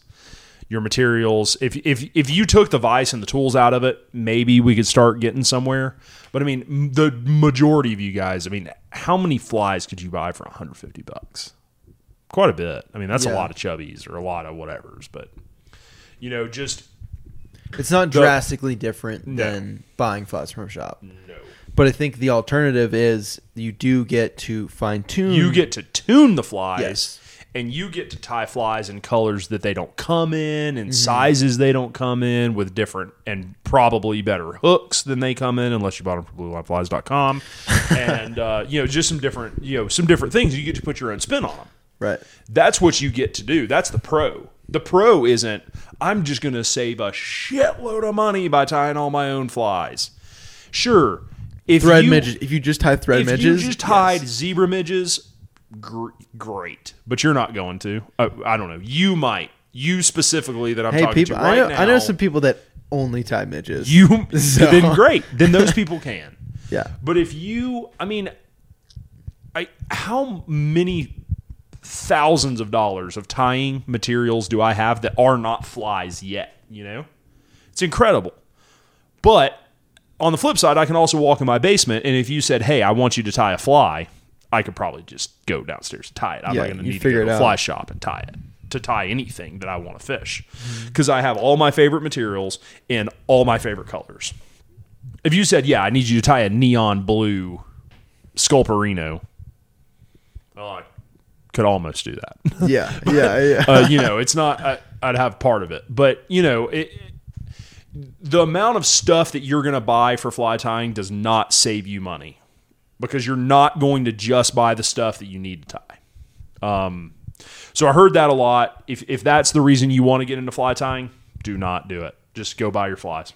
Your materials. If if if you took the vice and the tools out of it, maybe we could start getting somewhere. But I mean, the majority of you guys. I mean, how many flies could you buy for 150 bucks? Quite a bit. I mean, that's a lot of chubbies or a lot of whatevers. But you know, just it's not The- drastically different No. than buying flies from a shop no. But I think the alternative is you do get to fine tune. You get to tune the flies. Yes. And you get to tie flies in colors that they don't come in and sizes they don't come in with different and probably better hooks than they come in unless you bought them from bluelineflies.com. and, uh, you know, just some different, you know, some different things. You get to put your own spin on them. right. That's what you get to do. That's the pro. The pro isn't, I'm just going to save a shitload of money by tying all my own flies. Sure. If Thread you, midges. If you just tie thread if midges, you just tied yes. zebra midges, gr- great. But you're not going to. Uh, I don't know. You might. You specifically that I'm Hey, talking people. to right I know. now. I know some people that only tie midges. You So- then great. Then those people can. Yeah. But if you, I mean, I how many thousands of dollars of tying materials do I have that are not flies yet? You know, it's incredible. But on the flip side, I can also walk in my basement, and if you said, "Hey, I want you to tie a fly," I could probably just go downstairs and tie it. I'm Yeah, not going to need to go to a fly shop and tie it to tie anything that I want to fish because I have all my favorite materials in all my favorite colors. If you said, "Yeah, I need you to tie a neon blue Sculperino," well, I could almost do that. Yeah. Yeah. Yeah. uh, you know, it's not. I, I'd have part of it, but you know, it, the amount of stuff that you're going to buy for fly tying does not save you money because you're not going to just buy the stuff that you need to tie. Um, so I heard that a lot. If if that's the reason you want to get into fly tying, do not do it. Just go buy your flies.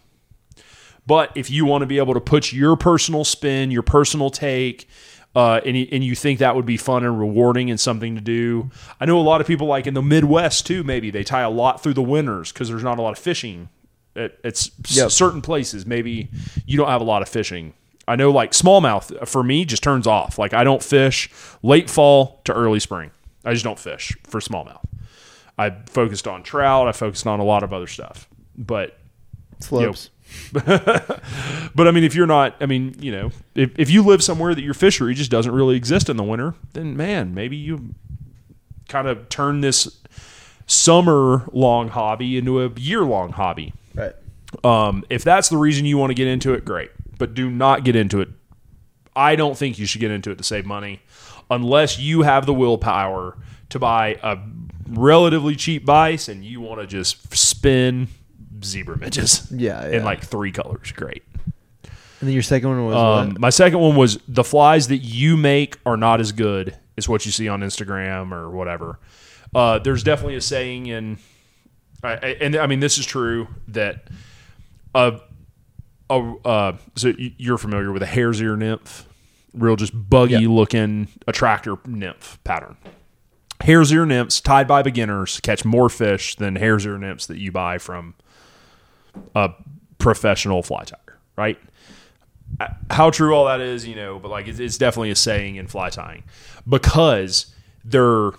But if you want to be able to put your personal spin, your personal take, uh, and, you, and you think that would be fun and rewarding and something to do, I know a lot of people like in the Midwest too. Maybe they tie a lot through the winters because there's not a lot of fishing at, at Yep. certain places. Maybe you don't have a lot of fishing. I know like smallmouth uh, for me just turns off. Like I don't fish late fall to early spring. I just don't fish for smallmouth. I focused on trout. I focused on a lot of other stuff, but you know, Slopes. but I mean, if you're not, I mean, you know, if, if you live somewhere that your fishery just doesn't really exist in the winter, then man, maybe you kind of turn this summer long hobby into a year long hobby. Right. Um, if that's the reason you want to get into it, great. But do not get into it. I don't think you should get into it to save money unless you have the willpower to buy a relatively cheap vise and you want to just spin zebra midges Yeah, in like three colors. Great. And then your second one was Um, my second one was the flies that you make are not as good as what you see on Instagram or whatever. Uh, there's definitely a saying in, and I mean this is true that a, a uh, so you're familiar with a hare's ear nymph, real just buggy Yeah. looking attractor nymph pattern. Hare's ear nymphs tied by beginners catch more fish than hare's ear nymphs that you buy from a professional fly tyer, right? how true all that is, you know, but like it's, it's definitely a saying in fly tying because they're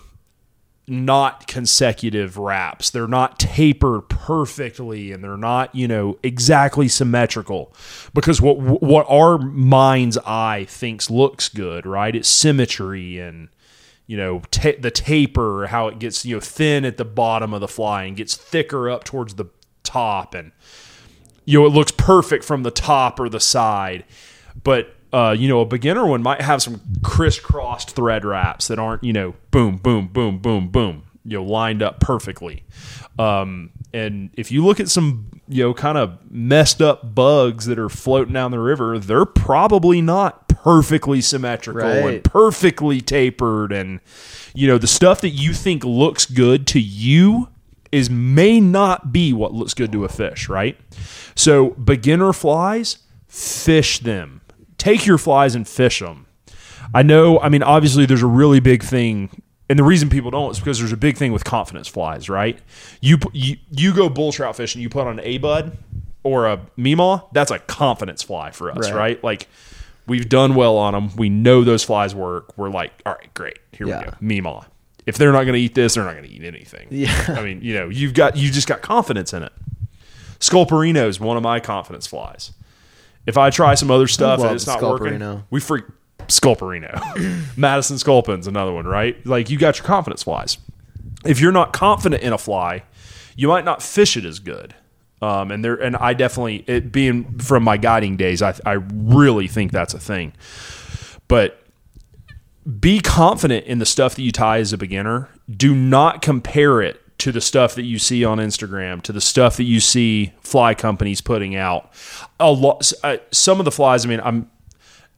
not consecutive wraps. They're not tapered perfectly and they're not, you know, exactly symmetrical because what what our mind's eye thinks looks good, right? It's symmetry and you know, the taper, how it gets, you know, thin at the bottom of the fly and gets thicker up towards the top and you know, it looks perfect from the top or the side. But uh, you know, a beginner one might have some crisscrossed thread wraps that aren't, you know, boom, boom, boom, boom, boom, you know, lined up perfectly. Um, and if you look at some, you know, kind of messed up bugs that are floating down the river, they're probably not perfectly symmetrical and perfectly tapered. And, you know, the stuff that you think looks good to you is may not be what looks good to a fish, right? So beginner flies, fish them. Take your flies and fish them. I know, I mean, obviously there's a really big thing and the reason people don't is because there's a big thing with confidence flies, right? You you, you go bull trout fishing, you put on an A bud or a Meemaw, that's a confidence fly for us, Right. right? Like we've done well on them. We know those flies work. We're like, all right, great. Here Yeah. we go. Meemaw. If they're not going to eat this, they're not going to eat anything. Yeah. I mean, you know, you've got you just got confidence in it. Sculperino is one of my confidence flies. If I try some other stuff and it's not working, we freak Sculperino. Madison Sculpin's another one, right? Like you got your confidence flies. If you're not confident in a fly, you might not fish it as good. Um, and there, and I definitely, it being from my guiding days, I, I really think that's a thing. But be confident in the stuff that you tie as a beginner. Do not compare it to the stuff that you see on Instagram, to the stuff that you see fly companies putting out. A lot, uh, some of the flies. I mean, I'm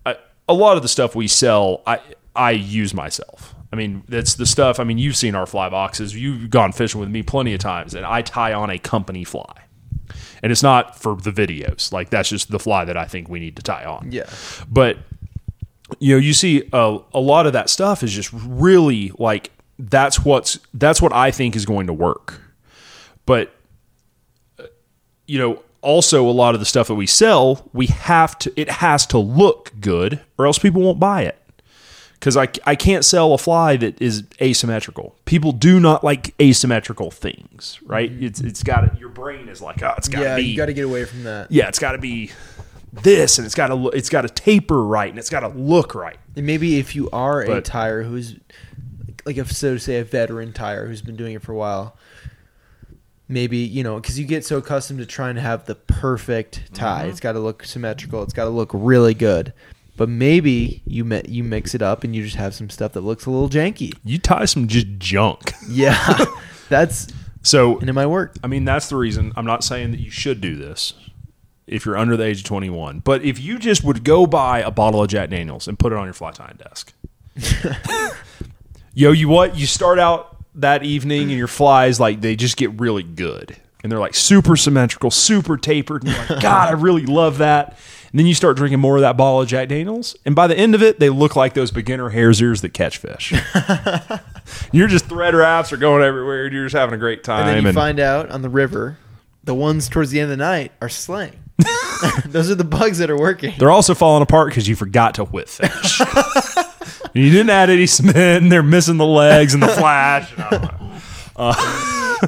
I, a lot of the stuff we sell. I I use myself. I mean, that's the stuff. I mean, you've seen our fly boxes. You've gone fishing with me plenty of times, and I tie on a company fly. And it's not for the videos. Like that's just the fly that I think we need to tie on Yeah. but you know you see a, a lot of that stuff is just really like that's what's that's what i think is going to work. But uh, you know also a lot of the stuff that we sell we have to it has to look good or else people won't buy it. Because I, I can't sell a fly that is asymmetrical. People do not like asymmetrical things right? It's it's got your brain is like oh it's got to Yeah, be you got to get away from that. yeah, it's got to be this, and it's got to it's got to taper right, and it's got to look right. And maybe if you are a tire who's like if so to say a veteran tire who's been doing it for a while, maybe you know because you get so accustomed to trying to have the perfect tie. Mm-hmm. It's got to look symmetrical. It's got to look really good. But maybe you mi- you mix it up and you just have some stuff that looks a little janky. You tie some just junk. Yeah, that's So and it might work. I mean, that's the reason. I'm not saying that you should do this if you're under the age of 21, but if you just would go buy a bottle of Jack Daniels and put it on your fly tying desk, yo, you what? You start out that evening and your flies like they just get really good. And they're like super symmetrical, super tapered. And you're like, God, I really love that. And then you start drinking more of that bottle of Jack Daniels. And by the end of it, they look like those beginner hare's ears that catch fish. you're just thread wraps are going everywhere. And you're just having a great time. And then you and- find out on the river, the ones towards the end of the night are slaying. Those are the bugs that are working. They're also falling apart because you forgot to whip fish. And you didn't add any cement, and they're missing the legs and the flash. And I don't know. Uh,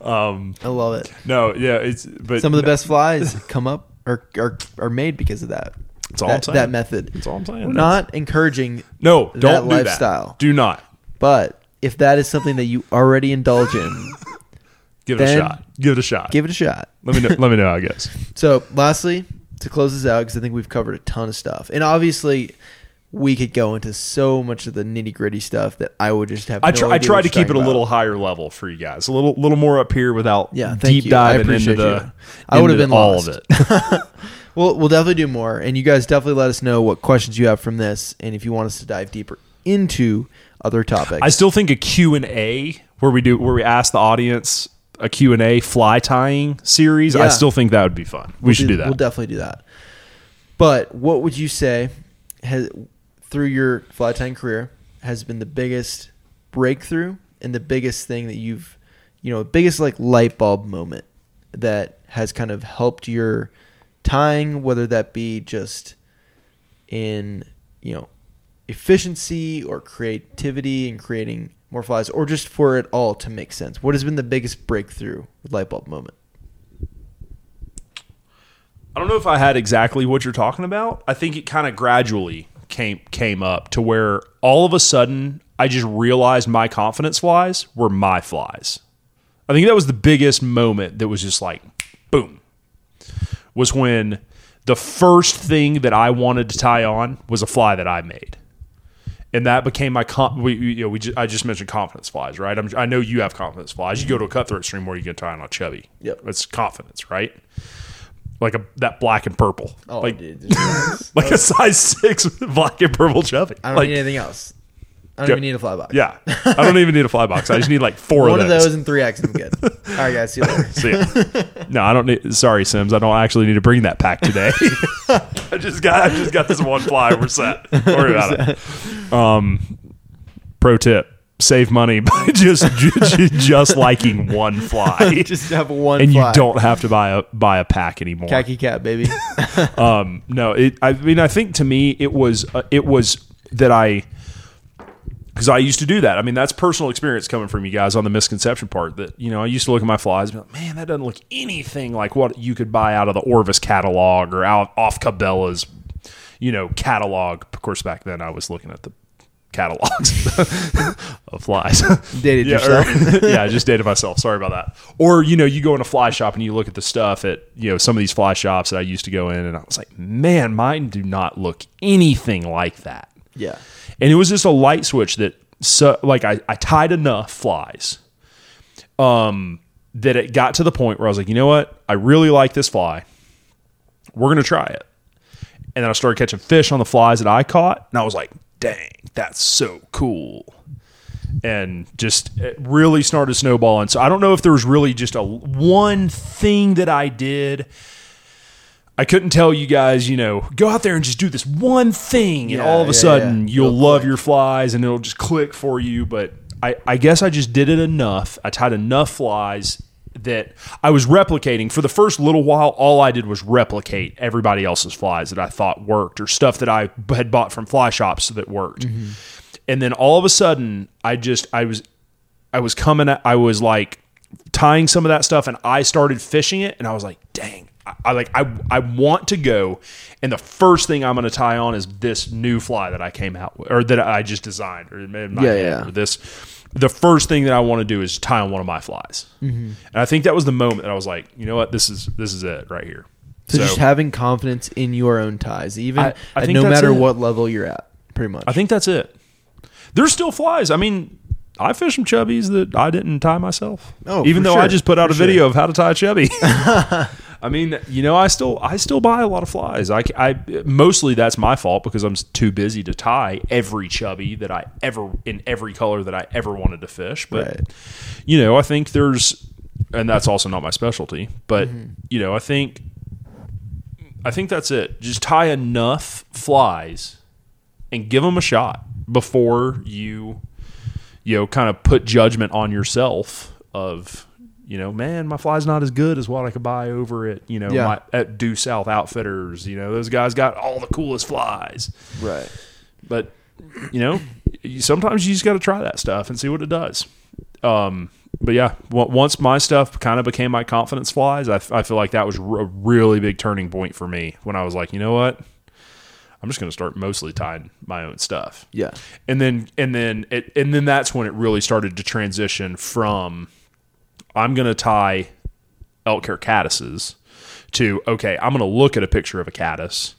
Um, I love it. no, yeah, it's but Some of the best flies come up or are, are made because of that. That's all I'm that, saying. that method. That's all I'm saying. We're not encouraging, No, don't that do lifestyle. that. Do not but if that is something that you already indulge in, give it a shot. Give it a shot. give it a shot. let me know. let me know I guess. So, lastly, to close this out, because I think we've covered a ton of stuff, and obviously, we could go into so much of the nitty gritty stuff that I would just have. I no try. I what to keep it a little higher level for you guys. A little, little more up here without Yeah, deep you. I diving into the. you. I would have been all lost. of it. Well, we'll definitely do more, and you guys definitely let us know what questions you have from this, and if you want us to dive deeper into other topics. I still think a Q and A where we do where we ask the audience a Q and A fly tying series. I still think that would be fun. We We'll should do that. We'll definitely do that. But what would you say has through your fly tying career has been the biggest breakthrough and the biggest thing that you've you know, biggest like light bulb moment that has kind of helped your tying, whether that be just in, you know, efficiency or creativity and creating more flies or just for it all to make sense. What has been the biggest breakthrough light bulb moment? I don't know if I had exactly what you're talking about. I think it kind of gradually came came up to where all of a sudden I just realized my confidence flies were my flies. I think that was the biggest moment that was just like boom. Was when the first thing that I wanted to tie on was a fly that I made. And that became my we, we- you know we just, I just mentioned confidence flies right I'm, I know you have confidence flies you go to a cutthroat stream where you can tie on a chubby Yep. it's confidence right like a that black and purple Oh, like dude, like a size six black and purple chubby. I don't like, need anything else. I don't Go- even need a fly box. yeah, I don't even need a fly box. I just need like four One of those. One of those. and three X and I'm good. All right, guys. See you later. So, yeah. No, I don't need. Sorry, Simms. I don't actually need to bring that pack today. I just got. I just got this one fly. We're set. Don't worry about it. Um, pro tip: save money by just just liking one fly, Just have one and you don't have to buy a buy a pack anymore. khaki cat, baby. Um, no, it. I mean, I think to me, it was uh, it was that I because I used to do that. I mean, that's personal experience coming from you guys on the misconception part. That you know, I used to look at my flies and be like, man, that doesn't look anything like what you could buy out of the Orvis catalog or out off Cabela's, you know, catalog. Of course, back then I was looking at the catalogs of flies. Dated yeah, yourself. or- yeah, I just dated myself. Sorry about that. Or you know, you go in a fly shop and you look at the stuff at you know some of these fly shops that I used to go in, and I was like, man, mine do not look anything like that. yeah. And it was just a light switch that, so, like, I, I tied enough flies, um, that it got to the point where I was like, you know what, I really like this fly. We're gonna try it. And then I started catching fish on the flies that I caught, and I was like, dang, that's so cool and just it really started snowballing. So I don't know if there was really just a one thing that I did. I couldn't tell you guys, you know, go out there and just do this one thing, and Yeah, all of a yeah, sudden yeah. you'll love your flies, and it'll just click for you. But I, I guess I just did it enough. I tied enough flies that I was replicating for the first little while. All I did was replicate everybody else's flies that I thought worked, or stuff that I had bought from fly shops that worked and then all of a sudden i just i was i was coming at, i was like tying some of that stuff and i started fishing it and i was like dang i, I like i i want to go and the first thing i'm going to tie on is this new fly that i came out with or that i just designed or Yeah, yeah. or this the first thing that i want to do is tie on one of my flies Mm-hmm. and i think that was the moment that i was like you know what this is this is it right here So, just having confidence in your own ties, even I- I at no matter it. what level you're at, pretty much. I think that's it. There's still flies. I mean, I fish some chubbies that I didn't tie myself. Oh, even though I just put out For a video of how to tie a chubby. I mean, you know, I still I still buy a lot of flies. I, I mostly that's my fault because I'm too busy to tie every chubby that I ever in every color that I ever wanted to fish. But Right. you know, I think there's, and that's also not my specialty. But mm-hmm. you know, I think I think that's it. Just tie enough flies and give them a shot before you you know kind of put judgment on yourself of you know man my fly's not as good as what i could buy over at you know Yeah. my, at due south outfitters you know those guys got all the coolest flies right. but you know you, sometimes you just got to try that stuff and see what it does um but yeah, once my stuff kind of became my confidence flies, I, f- I feel like that was r- a really big turning point for me when I was like, you know what, I'm just going to start mostly tying my own stuff. Yeah. and then and then it and then that's when it really started to transition from I'm going to tie elk hair caddises to okay, I'm going to look at a picture of a caddis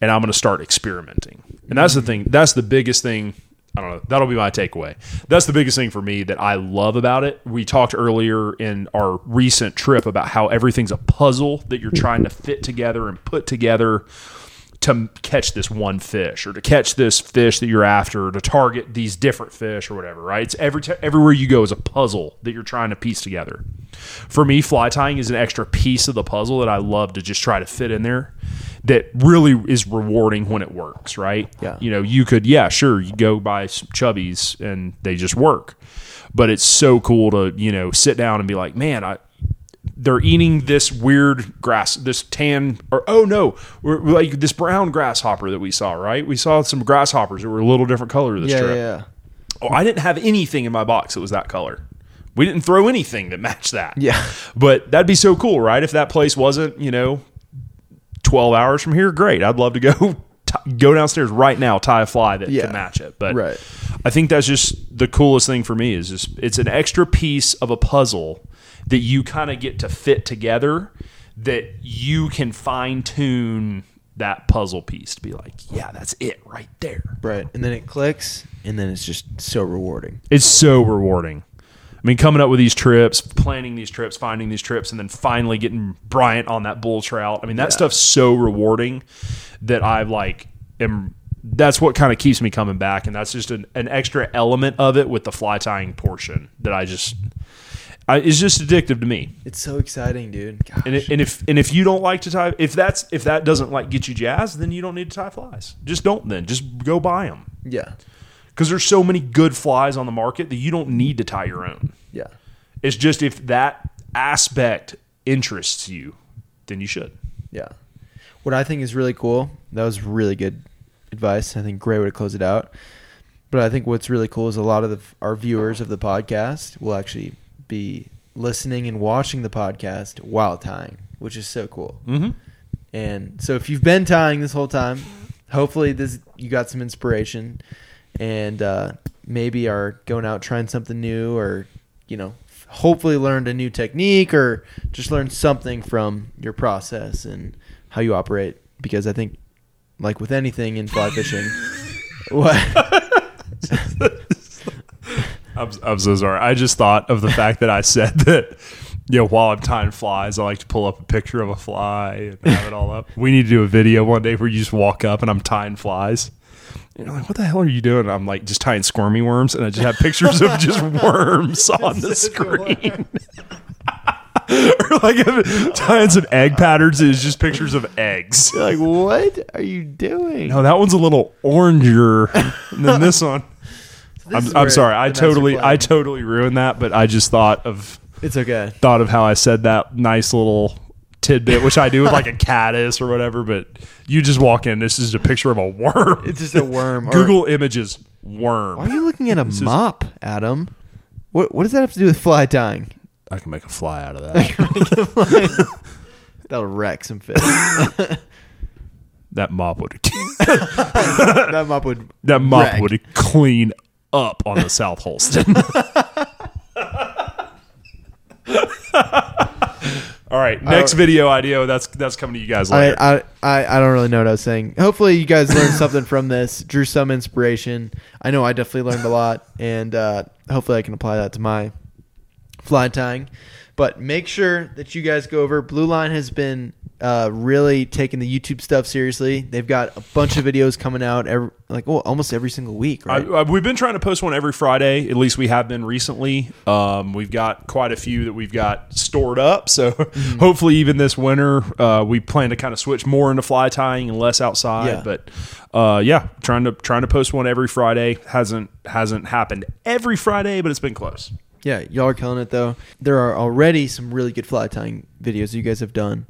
and I'm going to start experimenting. And that's the thing. That's the biggest thing. I don't know. That'll be my takeaway. That's the biggest thing for me that I love about it. We talked earlier in our recent trip about how everything's a puzzle that you're trying to fit together and put together to catch this one fish or to catch this fish that you're after or to target these different fish or whatever, right? It's every t- everywhere you go is a puzzle that you're trying to piece together. For me, fly tying is an extra piece of the puzzle that I love to just try to fit in there that really is rewarding when it works, right? Yeah. You know, you could, yeah, sure, you go buy some chubbies and they just work. But it's so cool to, you know, sit down and be like, man, I, they're eating this weird grass, this tan, or oh no, we're, we're like this brown grasshopper that we saw, right? We saw some grasshoppers that were a little different color this Yeah, trip. yeah, Oh, I didn't have anything in my box that was that color. We didn't throw anything that matched that. yeah. But that'd be so cool, right? If that place wasn't, you know, 12 hours from here, great. I'd love to go t- go downstairs right now, tie a fly that Yeah. can match it. But Right. I think that's just the coolest thing for me is just it's an extra piece of a puzzle that you kind of get to fit together that you can fine tune that puzzle piece to be like, yeah, that's it right there. Right. And then it clicks, and then it's just so rewarding. It's so rewarding. I mean, coming up with these trips, planning these trips, finding these trips, and then finally getting Bryant on that bull trout. I mean, that Yeah. stuff's so rewarding that I like am. That's what kind of keeps me coming back, and that's just an, an extra element of it with the fly tying portion that I just I, is just addictive to me. It's so exciting, dude. Gosh. And, it, and if and if you don't like to tie, if that's if that doesn't like get you jazzed, then you don't need to tie flies. Just don't. Then just go buy them yeah. because there's so many good flies on the market that you don't need to tie your own. Yeah. It's just if that aspect interests you, then you should. Yeah. What I think is really cool, that was really good advice. I think great way to close it out. But I think what's really cool is a lot of the, our viewers of the podcast will actually be listening and watching the podcast while tying, which is so cool. Mm-hmm. And so if you've been tying this whole time, hopefully this you got some inspiration and uh, maybe are going out trying something new or you know hopefully learned a new technique or just learned something from your process and how you operate because I think like with anything in fly fishing what I'm, I'm so sorry. I just thought of the fact that I said that, you know, while I'm tying flies, I like to pull up a picture of a fly and have it all up. We need to do a video one day where you just walk up and I'm tying flies. And you're like, what the hell are you doing? I'm like, just tying squirmy worms. And I just have pictures of just worms on the screen. or like tying some egg patterns. It's just pictures of eggs. You're like what are you doing No, that one's a little oranger than this one. This is I'm, I'm sorry. I totally, plan- I totally ruined that. But I just thought of it's okay thought of how I said that nice little tidbit, which I do with like a caddis or whatever. But you just walk in. This is a picture of a worm. it's just a worm or- Google images worm. why are you looking at a is- mop Adam what what does that have to do with fly tying I can make a fly out of that. That'll wreck some fish. that mop would that mop would. that mop Wreck. would clean up on the South Holston. All right, next video idea. That's that's coming to you guys later. I I I don't really know what I was saying. Hopefully, you guys learned something from this, drew some inspiration. I know I definitely learned a lot, and uh, hopefully, I can apply that to my fly tying. But make sure that you guys go over. Blue Line has been uh, really taking the YouTube stuff seriously. They've got a bunch of videos coming out every like oh almost every single week, I. I, we've been trying to post one every Friday. At least we have been recently. Um, we've got quite a few that we've got stored up. So Mm-hmm. hopefully, even this winter, uh, we plan to kind of switch more into fly tying and less outside. Yeah. But uh, yeah, trying to trying to post one every Friday hasn't hasn't happened every Friday, but it's been close. Yeah, y'all are killing it though. There are already some really good fly tying videos you guys have done,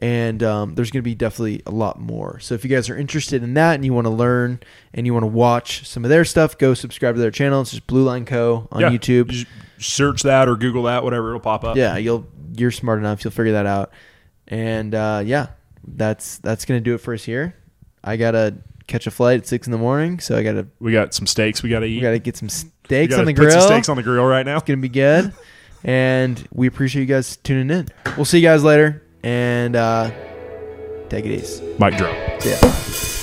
and um, there's going to be definitely a lot more. So if you guys are interested in that and you want to learn and you want to watch some of their stuff, go subscribe to their channel. It's just Blue Line Co on Yeah. YouTube. Just search that or Google that, whatever, it'll pop up. Yeah, you'll you're smart enough. You'll figure that out. And uh, yeah, that's that's gonna do it for us here. I gotta catch a flight at six in the morning, so I gotta We got some steaks we got to eat. we gotta get some steaks gotta on the grill. some steaks on the grill right now. It's gonna be good. and we appreciate you guys tuning in. We'll see you guys later and uh, take it easy. Mic drop. Ya.